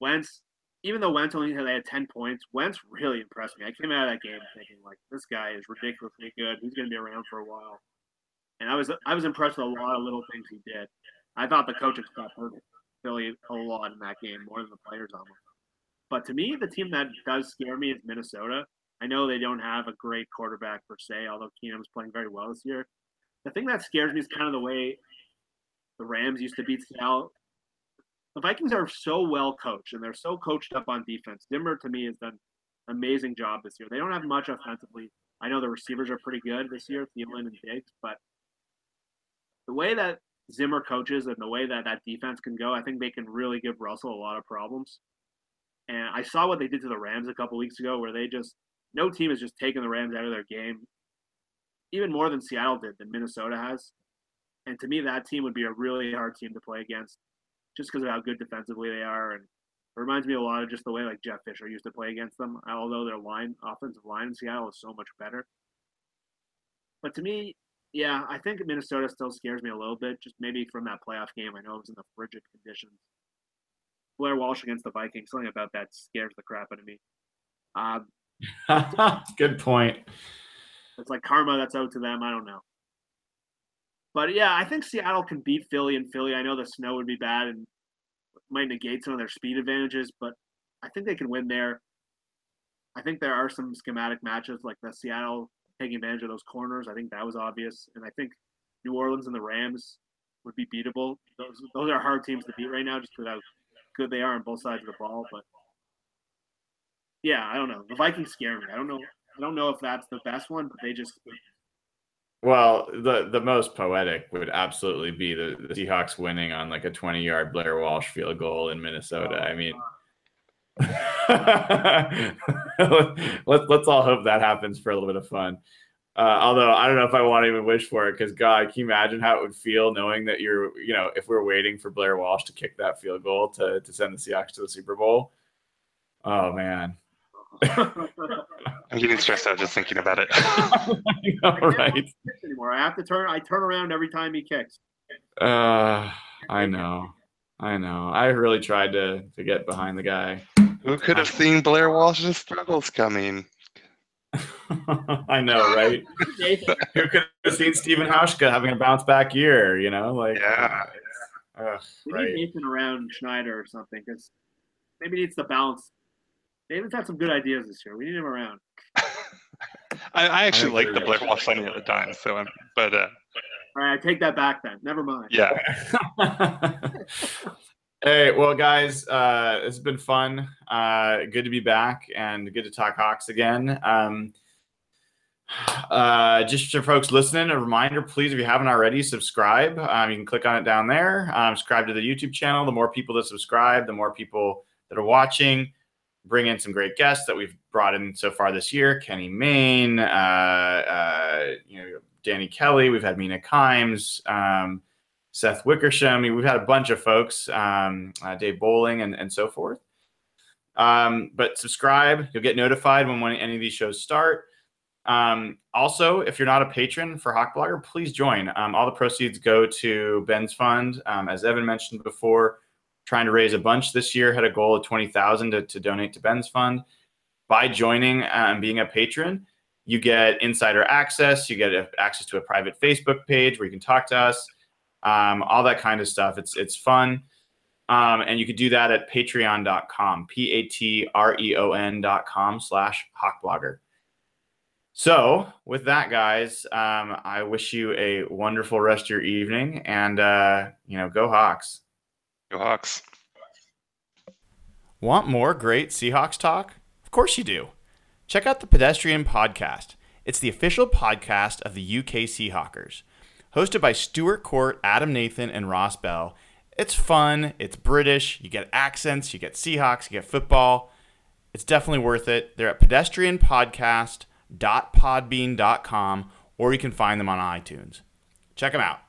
Wentz, even though Wentz only had, had 10 points, Wentz really impressed me. I came out of that game thinking, like, this guy is ridiculously good. He's going to be around for a while. And I was I was impressed with a lot of little things he did. I thought the coaching staff hurt Philly a lot in that game, more than the players on them. But to me, the team that does scare me is Minnesota. I know they don't have a great quarterback per se, although Keenum's playing very well this year. The thing that scares me is kind of the way the Rams used to beat Seattle the Vikings are so well coached and they're so coached up on defense. Zimmer to me has done an amazing job this year. They don't have much offensively. I know the receivers are pretty good this year, Thielen and Diggs, but the way that Zimmer coaches and the way that that defense can go, I think they can really give Russell a lot of problems. And I saw what they did to the Rams a couple weeks ago, where they just no team has just taken the Rams out of their game, even more than Seattle did, than Minnesota has. And to me, that team would be a really hard team to play against just because of how good defensively they are. And it reminds me a lot of just the way like Jeff Fisher used to play against them, although their line offensive line in Seattle is so much better. But to me, yeah, I think Minnesota still scares me a little bit, just maybe from that playoff game. I know it was in the frigid conditions. Blair Walsh against the Vikings, something about that scares the crap out of me. Um, (laughs) Good point. It's like karma that's out to them. I don't know. But yeah, I think Seattle can beat Philly and Philly. I know the snow would be bad and might negate some of their speed advantages, but I think they can win there. I think there are some schematic matches like the Seattle taking advantage of those corners. I think that was obvious, and I think New Orleans and the Rams would be beatable. Those those are hard teams to beat right now, just because how good they are on both sides of the ball. But yeah, I don't know. The Vikings scare me. I don't know. I don't know if that's the best one, but they just well, the the most poetic would absolutely be the, the Seahawks winning on like a 20 yard Blair Walsh field goal in Minnesota. I mean, (laughs) let's let's all hope that happens for a little bit of fun. Uh, although I don't know if I want to even wish for it because God, can you imagine how it would feel knowing that you're, you know, if we're waiting for Blair Walsh to kick that field goal to to send the Seahawks to the Super Bowl? Oh man, (laughs) I'm getting stressed out just thinking about it. (laughs) All right. right? Anymore. I have to turn. I turn around every time he kicks. Uh, I know, I know. I really tried to to get behind the guy. Who could have seen Blair Walsh's struggles coming? (laughs) I know, right? Who could have seen Stephen Hauschka having a bounce back year? You know, like yeah. Uh, we right. need Nathan around Schneider or something because maybe he needs to balance David's had some good ideas this year. We need him around. (laughs) I, I actually I like the Blair Walsh signing at the time, so I'm, but uh, all right, I take that back then. Never mind. Yeah. (laughs) hey, well, guys, uh, it's been fun. Uh, good to be back and good to talk Hawks again. Um, uh, just for folks listening, a reminder, please, if you haven't already, subscribe. Um, you can click on it down there. Um, subscribe to the YouTube channel. The more people that subscribe, the more people that are watching bring in some great guests that we've brought in so far this year. Kenny Mayne, uh, uh, you know, Danny Kelly. We've had Mina Kimes, um, Seth Wickersham. I mean, we've had a bunch of folks, um, uh, Dave Boling, and, and so forth. Um, but subscribe. You'll get notified when, when any of these shows start. Um, also, if you're not a patron for Hawk Blogger, please join. Um, all the proceeds go to Ben's fund. Um, as Evan mentioned before, trying to raise a bunch this year, had a goal of 20,000 to, to donate to Ben's fund. By joining uh, and being a patron, you get insider access, you get access to a private Facebook page where you can talk to us, um, all that kind of stuff. It's, it's fun. Um, and you could do that at patreon.com, P A T R E O N.com slash hawkblogger. So, with that, guys, um, I wish you a wonderful rest of your evening, and uh, you know, go Hawks. Go Hawks. Want more great Seahawks talk? Of course you do. Check out the Pedestrian Podcast. It's the official podcast of the UK Seahawkers. Hosted by Stuart Court, Adam Nathan, and Ross Bell. It's fun, it's British, you get accents, you get Seahawks, you get football. It's definitely worth it. They're at pedestrianpodcast.podbean.com or you can find them on iTunes. Check them out.